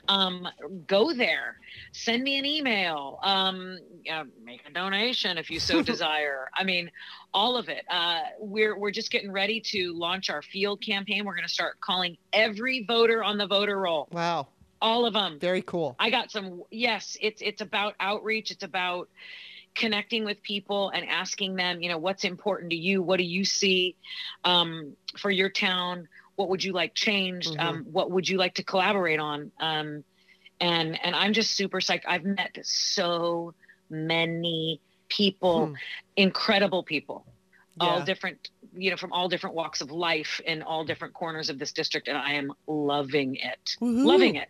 Um, go there, send me an email, um, yeah, make a donation if you so desire. I mean, all of it. Uh, we're, we're just getting ready to launch our field campaign. We're going to start calling every voter on the voter roll. Wow all of them. Very cool. I got some. Yes, it's it's about outreach. It's about connecting with people and asking them, you know, what's important to you? What do you see um, for your town? What would you like changed? Mm-hmm. Um, what would you like to collaborate on? Um, and and I'm just super psyched. I've met so many people, hmm. incredible people, yeah. all different, you know, from all different walks of life in all different corners of this district, and I am loving it, Woo-hoo. loving it.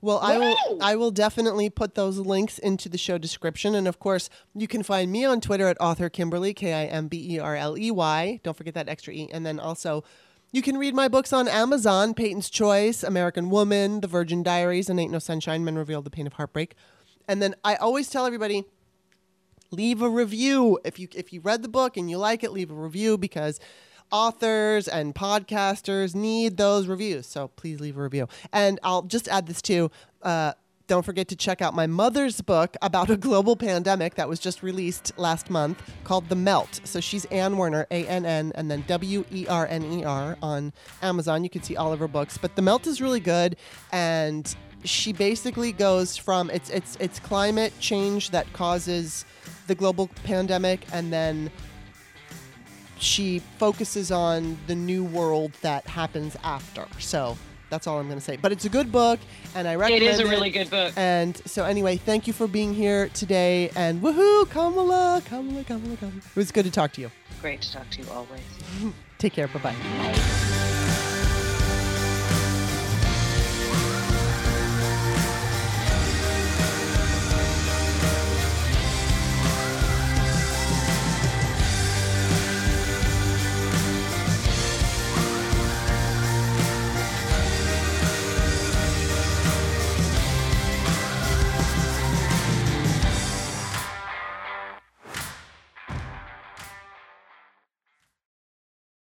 Well, I will I will definitely put those links into the show description. And of course, you can find me on Twitter at author Kimberly, K I M B E R L E Y. Don't forget that extra E. And then also you can read my books on Amazon, Peyton's Choice, American Woman, The Virgin Diaries, and Ain't No Sunshine, Men Reveal the Pain of Heartbreak. And then I always tell everybody, leave a review. If you if you read the book and you like it, leave a review because authors and podcasters need those reviews. So please leave a review. And I'll just add this too. Uh, don't forget to check out my mother's book about a global pandemic that was just released last month called The Melt. So she's Ann Werner, A N N, and then W E R N E R on Amazon. You can see all of her books. But The Melt is really good. And she basically goes from it's it's it's climate change that causes the global pandemic and then she focuses on the new world that happens after. So That's all I'm going to say. But it's a good book, and I recommend it. It is a really good book. And so, anyway, thank you for being here today. And woohoo, Kamala, Kamala, Kamala, Kamala. It was good to talk to you. Great to talk to you always. Take care. Bye bye.